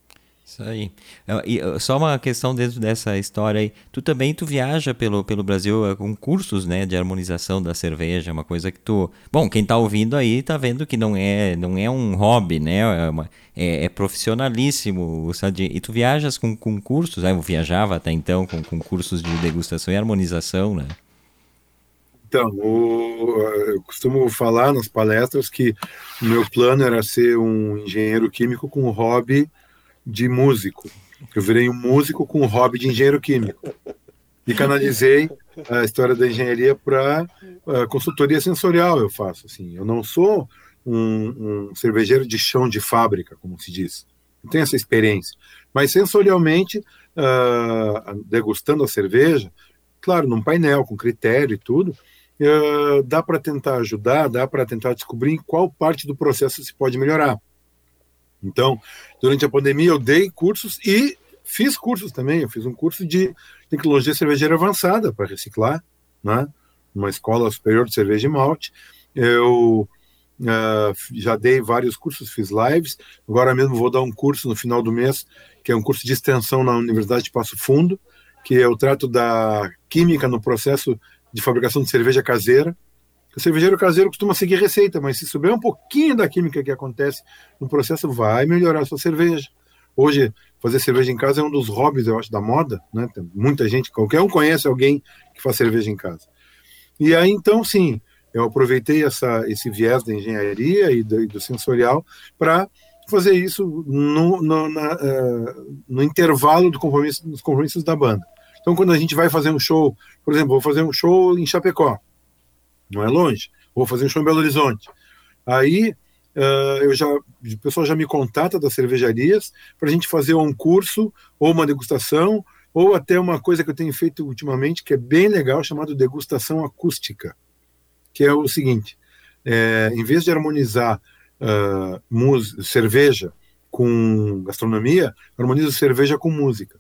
Isso aí. E só uma questão dentro dessa história aí. Tu também tu viaja pelo, pelo Brasil eh, com cursos, né, de harmonização da cerveja, uma coisa que tu, bom, quem tá ouvindo aí tá vendo que não é não é um hobby, né? É, uma, é, é profissionalíssimo, sabe? E tu viajas com, com cursos, né? eu viajava até então com, com cursos de degustação e harmonização, né? Então, o, eu costumo falar nas palestras que meu plano era ser um engenheiro químico com hobby de músico. Eu virei um músico com um hobby de engenheiro químico. E canalizei a história da engenharia para consultoria sensorial. Eu faço assim. Eu não sou um, um, cervejeiro de chão de fábrica, como se diz. Eu tenho essa experiência. Mas sensorialmente, uh, degustando a cerveja, claro, num painel com critério e tudo, uh, dá para tentar ajudar, dá para tentar descobrir em qual parte do processo se pode melhorar. Então, durante a pandemia, eu dei cursos e fiz cursos também. Eu fiz um curso de tecnologia cervejeira avançada para reciclar, né? Uma escola superior de cerveja e malte. Eu uh, já dei vários cursos, fiz lives. Agora mesmo vou dar um curso no final do mês, que é um curso de extensão na Universidade de Passo Fundo, que eu trato da química no processo de fabricação de cerveja caseira. O cervejeiro caseiro costuma seguir receita, mas se souber um pouquinho da química que acontece no processo, vai melhorar a sua cerveja. Hoje, fazer cerveja em casa é um dos hobbies, eu acho, da moda, né? Tem muita gente, qualquer um conhece alguém que faz cerveja em casa. E aí, então, sim, eu aproveitei essa, esse viés da engenharia e do, do sensorial para fazer isso no, no, na, uh, no intervalo do compromisso, dos compromissos da banda. Então, quando a gente vai fazer um show, por exemplo, vou fazer um show em Chapecó, não é longe. Vou fazer um show em Belo Horizonte. Aí uh, eu já, o pessoal já me contata das cervejarias para a gente fazer um curso ou uma degustação ou até uma coisa que eu tenho feito ultimamente que é bem legal chamado degustação acústica, que é o seguinte: é, em vez de harmonizar uh, cerveja com gastronomia, harmonizo cerveja com música.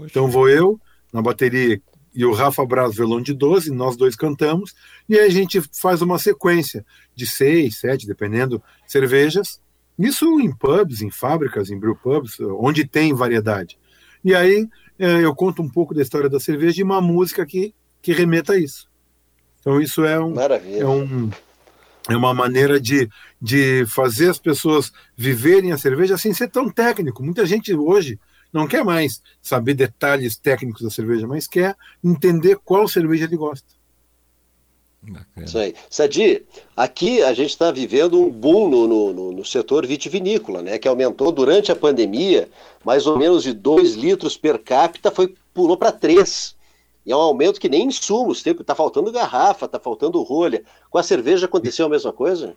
Então vou eu na bateria e o Rafa Braz violão de 12, nós dois cantamos, e aí a gente faz uma sequência de seis, sete, dependendo, cervejas, isso em pubs, em fábricas, em brewpubs, onde tem variedade. E aí é, eu conto um pouco da história da cerveja e uma música que, que remeta a isso. Então isso é um, é um é uma maneira de, de fazer as pessoas viverem a cerveja sem ser tão técnico. Muita gente hoje não quer mais saber detalhes técnicos da cerveja, mas quer entender qual cerveja ele gosta. Bacana. Isso aí. Sadi, aqui a gente está vivendo um boom no, no, no, setor vitivinícola, né? Que aumentou durante a pandemia, mais ou menos de 2 litros per capita, foi, pulou para 3. E é um aumento que nem insumos, está faltando garrafa, está faltando rolha. Com a cerveja aconteceu a mesma coisa?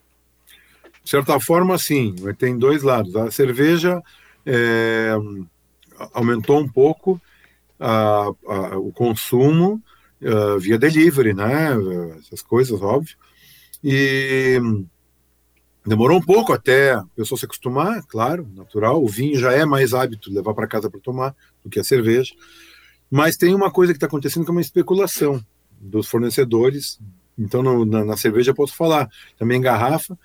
De certa forma, sim. Tem dois lados. A cerveja é, aumentou um pouco a, a, o consumo uh, via delivery, né? Essas coisas, óbvio. E demorou um pouco até a pessoa se acostumar, claro, natural. O vinho já é mais hábito levar para casa para tomar do que a cerveja. Mas tem uma coisa que está acontecendo que é uma especulação dos fornecedores. Então, no, na, na, cerveja eu posso falar. Também garrafa,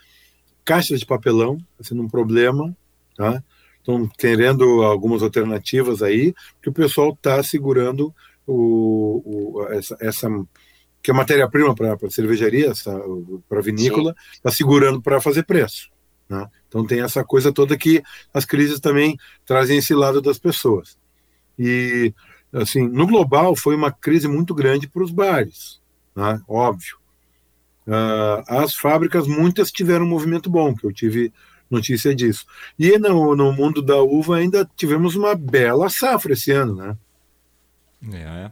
caixas de papelão, está sendo um problema, tá? Estão querendo algumas alternativas aí, que o pessoal está segurando o, o, essa, essa que é matéria-prima para a cervejaria, para vinícola, está segurando para fazer preço. Né? Então tem essa coisa toda que as crises também trazem esse lado das pessoas. E assim, no global foi uma crise muito grande para os bares, né? óbvio. Uh, as fábricas, muitas tiveram um movimento bom, que eu tive notícia disso. E no, no mundo da uva ainda tivemos uma bela safra esse ano, né? É.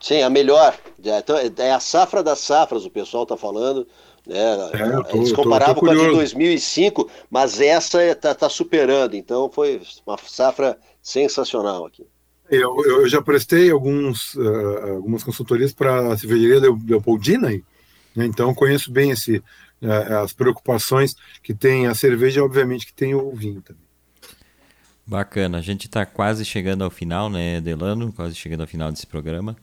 Sim, a melhor. É, então, é a safra das safras, o pessoal está falando. Né? É, tô, Eles comparavam tô, tô com a de 2005, mas essa está tá superando. Então foi uma safra sensacional aqui. Eu, eu já prestei alguns, uh, algumas consultorias para a cervejaria Leopoldina, né? então conheço bem esse, é, as preocupações que tem a cerveja, obviamente que tem o vinho também. Bacana, a gente está quase chegando ao final, né, Delano? Quase chegando ao final desse programa.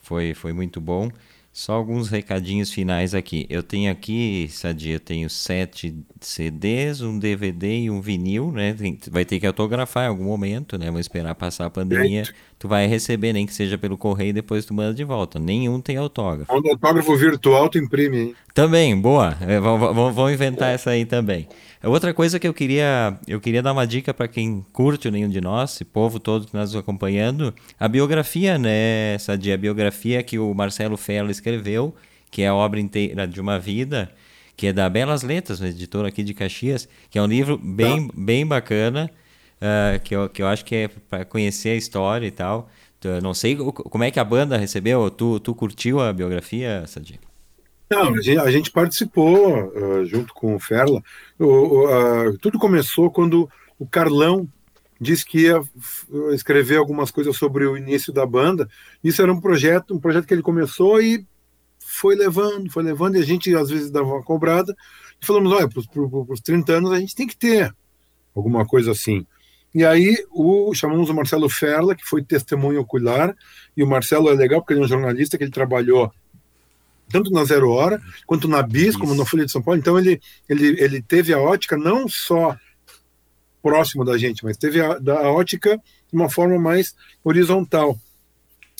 Foi, foi muito bom. Só alguns recadinhos finais aqui. Eu tenho aqui, Sadia, eu tenho sete CDs, um DVD e um vinil, né? Tem, vai ter que autografar em algum momento, né? Vamos esperar passar a pandemia. Tu vai receber, nem que seja pelo correio, depois tu manda de volta. Nenhum tem autógrafo. Um autógrafo virtual tu imprime, hein? Também, boa. É, vamos inventar essa aí também. Outra coisa que eu queria, eu queria dar uma dica para quem curte o Nenhum de Nós, esse povo todo que nós acompanhando, a biografia, né, de a biografia que o Marcelo Ferro escreveu, que é a obra inteira de uma vida, que é da Belas Letras, uma editora aqui de Caxias, que é um livro bem, bem bacana, uh, que, eu, que eu acho que é para conhecer a história e tal. Não sei como é que a banda recebeu, tu, tu curtiu a biografia, Sadia? Não, a gente, a gente participou uh, junto com o Ferla. O, uh, tudo começou quando o Carlão disse que ia escrever algumas coisas sobre o início da banda. Isso era um projeto, um projeto que ele começou e foi levando, foi levando, e a gente às vezes dava uma cobrada e falamos: olha, para os 30 anos a gente tem que ter alguma coisa assim. E aí o, chamamos o Marcelo Ferla, que foi testemunho ocular, e o Marcelo é legal porque ele é um jornalista que ele trabalhou tanto na Zero Hora, quanto na BIS, como na Folha de São Paulo. Então, ele, ele, ele teve a ótica não só próximo da gente, mas teve a, a ótica de uma forma mais horizontal.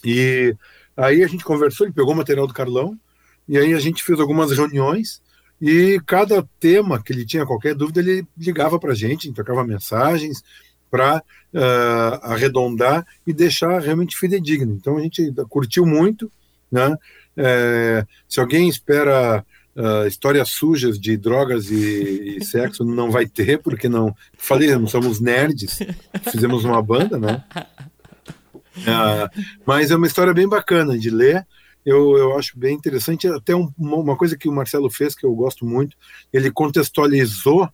E aí a gente conversou, ele pegou o material do Carlão, e aí a gente fez algumas reuniões, e cada tema que ele tinha qualquer dúvida, ele ligava para a gente, trocava mensagens para uh, ah, arredondar e deixar realmente fidedigno. Então a gente curtiu muito, né? É, se alguém espera uh, histórias sujas de drogas e, e, sexo, não vai ter, porque não. Falei, não somos nerds, fizemos uma banda, né? Uh, mas é uma história bem bacana de ler. Eu, eu acho bem interessante. Até um, uma coisa que o Marcelo fez, que eu gosto muito, ele contextualizou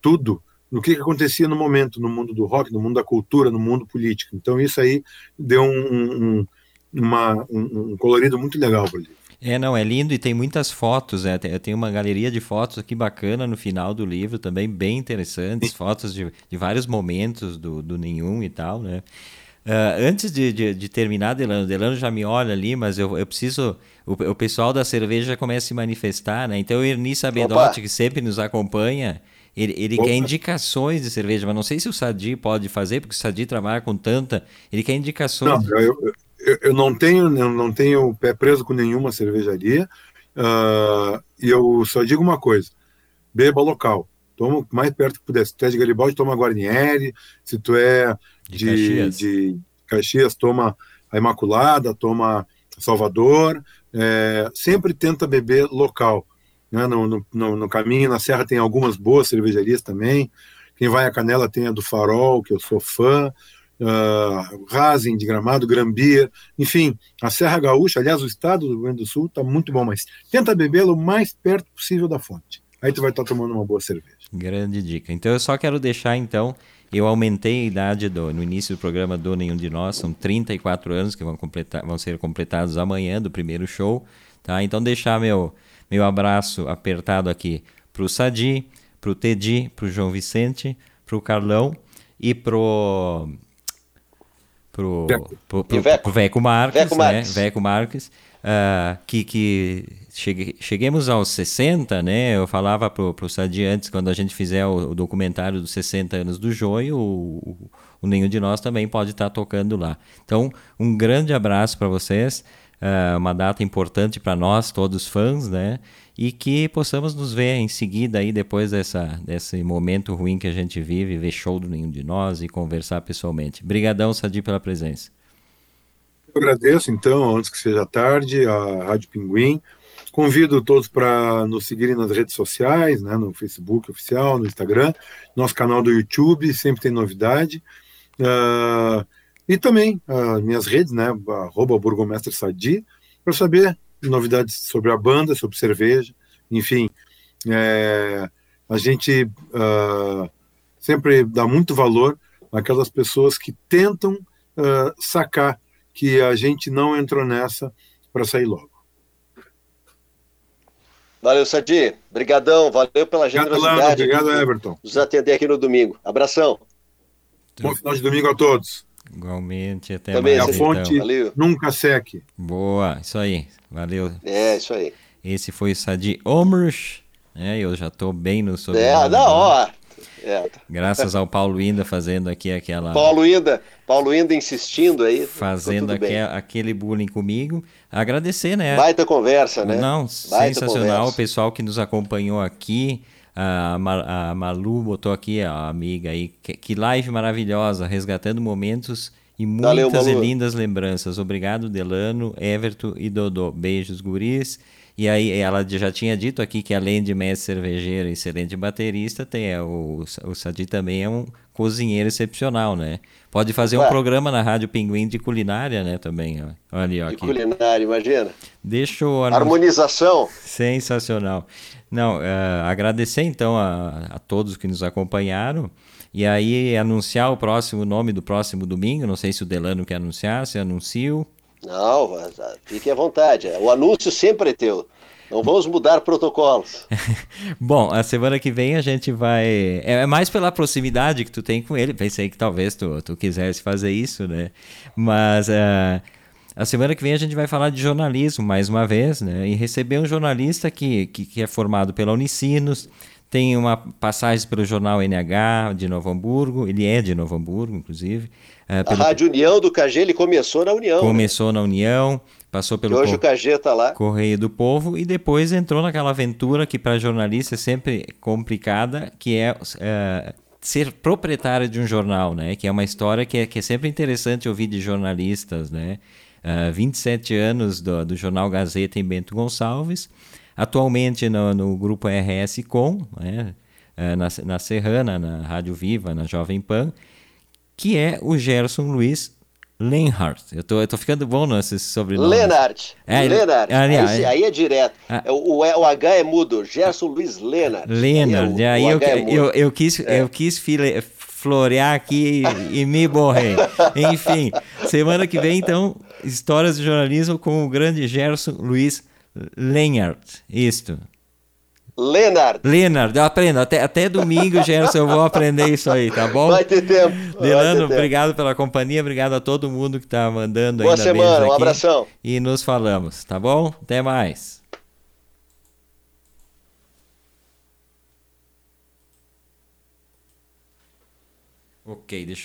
tudo no que, que, acontecia no momento, no mundo do rock, no mundo da cultura, no mundo político. Então, isso aí deu um, um uma, um, colorido muito legal para livro. É, não, é lindo e tem muitas fotos. É, tem uma galeria de fotos aqui bacana no final do livro, também bem interessantes, fotos de, de vários momentos do, do Nenhum e tal, né? Uh, antes de, de, de, terminar, Delano, Delano já me olha ali, mas eu, eu preciso. O, o pessoal da cerveja começa a se manifestar, né? Então o Ernie Sabedotti, que sempre nos acompanha, ele, ele quer indicações de cerveja, mas não sei se o Sadi pode fazer, porque o Sadi trabalha com tanta. Ele quer indicações. Não, eu, eu, eu não tenho eu não tenho pé preso com nenhuma cervejaria uh, e eu só digo uma coisa: beba local. Toma o mais perto que puder. Se tu é de Garibaldi, toma Guarnieri. Se tu é de, de, Caxias. de Caxias, toma a Imaculada, toma Salvador. É, sempre tenta beber local. Né? No, no, no, caminho, na Serra, tem algumas boas cervejarias também. Quem vai a Canela tem a do Farol, que eu sou fã uh, Razem de Gramado, Grambier, enfim, a Serra Gaúcha, aliás, o estado do Rio Grande do Sul está muito bom, mas tenta bebê-lo o mais perto possível da fonte. Aí tu vai estar tá tomando uma boa cerveja. Grande dica. Então eu só quero deixar então, eu aumentei a idade do, no início do programa do Nenhum de Nós, são 34 anos que vão, completar, vão ser completados amanhã do primeiro show, tá? Então deixar meu, meu abraço apertado aqui para o Sadi, para o Tedi, para o João Vicente, para o Carlão e pro pro, pro, pro, Veco. pro Veco Marques, Veco né? Marques, Veco Marques uh, que, que chegue, cheguemos aos 60, né? Eu falava pro, pro Sadi antes, quando a gente fizer o, o documentário dos 60 anos do Joio, o, o, Nenhum de Nós também pode estar tá tocando lá. Então, um grande abraço para vocês, uh, uma data importante para nós, todos fãs, né? e que possamos nos ver em seguida aí depois dessa, desse momento ruim que a gente vive, ver show do nenhum de nós e conversar pessoalmente. Obrigadão, Sadi, pela presença. Eu agradeço, então, antes que seja tarde, a Rádio Pinguim. Convido todos para nos seguirem nas redes sociais, né, no Facebook oficial, no Instagram, nosso canal do YouTube, sempre tem novidade. Uh, e também uh, minhas redes, né, arroba Burgomestre Sadi, para saber novidades sobre a banda, sobre cerveja, enfim. É, a gente uh, sempre dá muito valor àquelas pessoas que tentam sacar que a gente não entrou nessa para sair logo. Valeu, Sadi. Obrigadão. Valeu pela generosidade. Obrigado, Everton. Nos atender aqui no domingo. Abração. Bom final de domingo a todos. Igualmente, até Também mais. a fonte então. nunca seque. Boa, isso aí. Valeu. É, isso aí. Esse foi o Sadi Omers. É, eu já estou bem no sobrenome. É, da hora. É. Graças ao Paulo Inda fazendo aqui aquela. Paulo Inda, Paulo Inda insistindo aí. Fazendo aquele, aquele bullying comigo. Agradecer, né? Baita conversa, né? Não, Baita sensacional. conversa. O pessoal que nos acompanhou aqui. A, a Malu botou aqui, a amiga aí. Que, que live maravilhosa, resgatando momentos e muitas Valeu, e lindas lembranças. Obrigado, Delano, Everton e Dodô. Beijos, guris. E aí ela já tinha dito aqui que além de mestre cervejeiro e excelente baterista, tem é, o, o Sadi também é um cozinheiro excepcional, né? Pode fazer um programa na Rádio Pinguim de culinária, né, também. Olha ali, ó, De aqui. culinária, imagina. Deixa eu... Harmonização. Sensacional. Não, uh, agradecer então a, a todos que nos acompanharam. E aí anunciar o próximo nome do próximo domingo. Não sei se o Delano quer anunciar, se anuncio. Não, fique à vontade. O anúncio sempre é teu. Não vamos mudar protocolos. Bom, a semana que vem a gente vai. É mais pela proximidade que tu tem com ele. Pensei que talvez tu, tu quisesse fazer isso, né? Mas uh, a semana que vem a gente vai falar de jornalismo mais uma vez, né? E receber um jornalista que, que, que é formado pela Unicinos, tem uma passagem pelo jornal NH de Novo Hamburgo, ele é de Novo Hamburgo, inclusive. Uh, pelo... A Rádio União do KG, ele começou na União. Começou né? na União, passou pelo hoje Cor... o KG está lá. Correio do Povo e depois entrou naquela aventura que para jornalista é sempre complicada, que é uh, ser proprietário de um jornal, né? Que é uma história que é, que é sempre interessante ouvir de jornalistas, né? Uh, 27 anos do, do jornal Gazeta em Bento Gonçalves, atualmente no, no grupo RS Com, né? uh, na, na Serrana, na Rádio Viva, na Jovem Pan, que é o Gerson Luiz Lenhart. Eu tô, eu tô ficando bom nesses sobrenomes. Lenart. É. Ali, aí, aí, é direto. Ah, o, o, H é mudo. Gerson Luiz Lenart. Lenart. Aí, aí eu, é eu, eu, quis, é. eu quis file, florear aqui e, e me borrei. Enfim, semana que vem, então, histórias de jornalismo com o grande Gerson Luiz Lenhart. Isto. Leonard. Leonard, eu aprendo. Até, até domingo, Gerson, eu vou aprender isso aí, tá bom? Vai ter tempo. Delano, ter tempo. obrigado pela companhia, obrigado a todo mundo que tá mandando Boa aí na semana, um abração. E nos falamos, tá bom? Até mais. Ok, deixa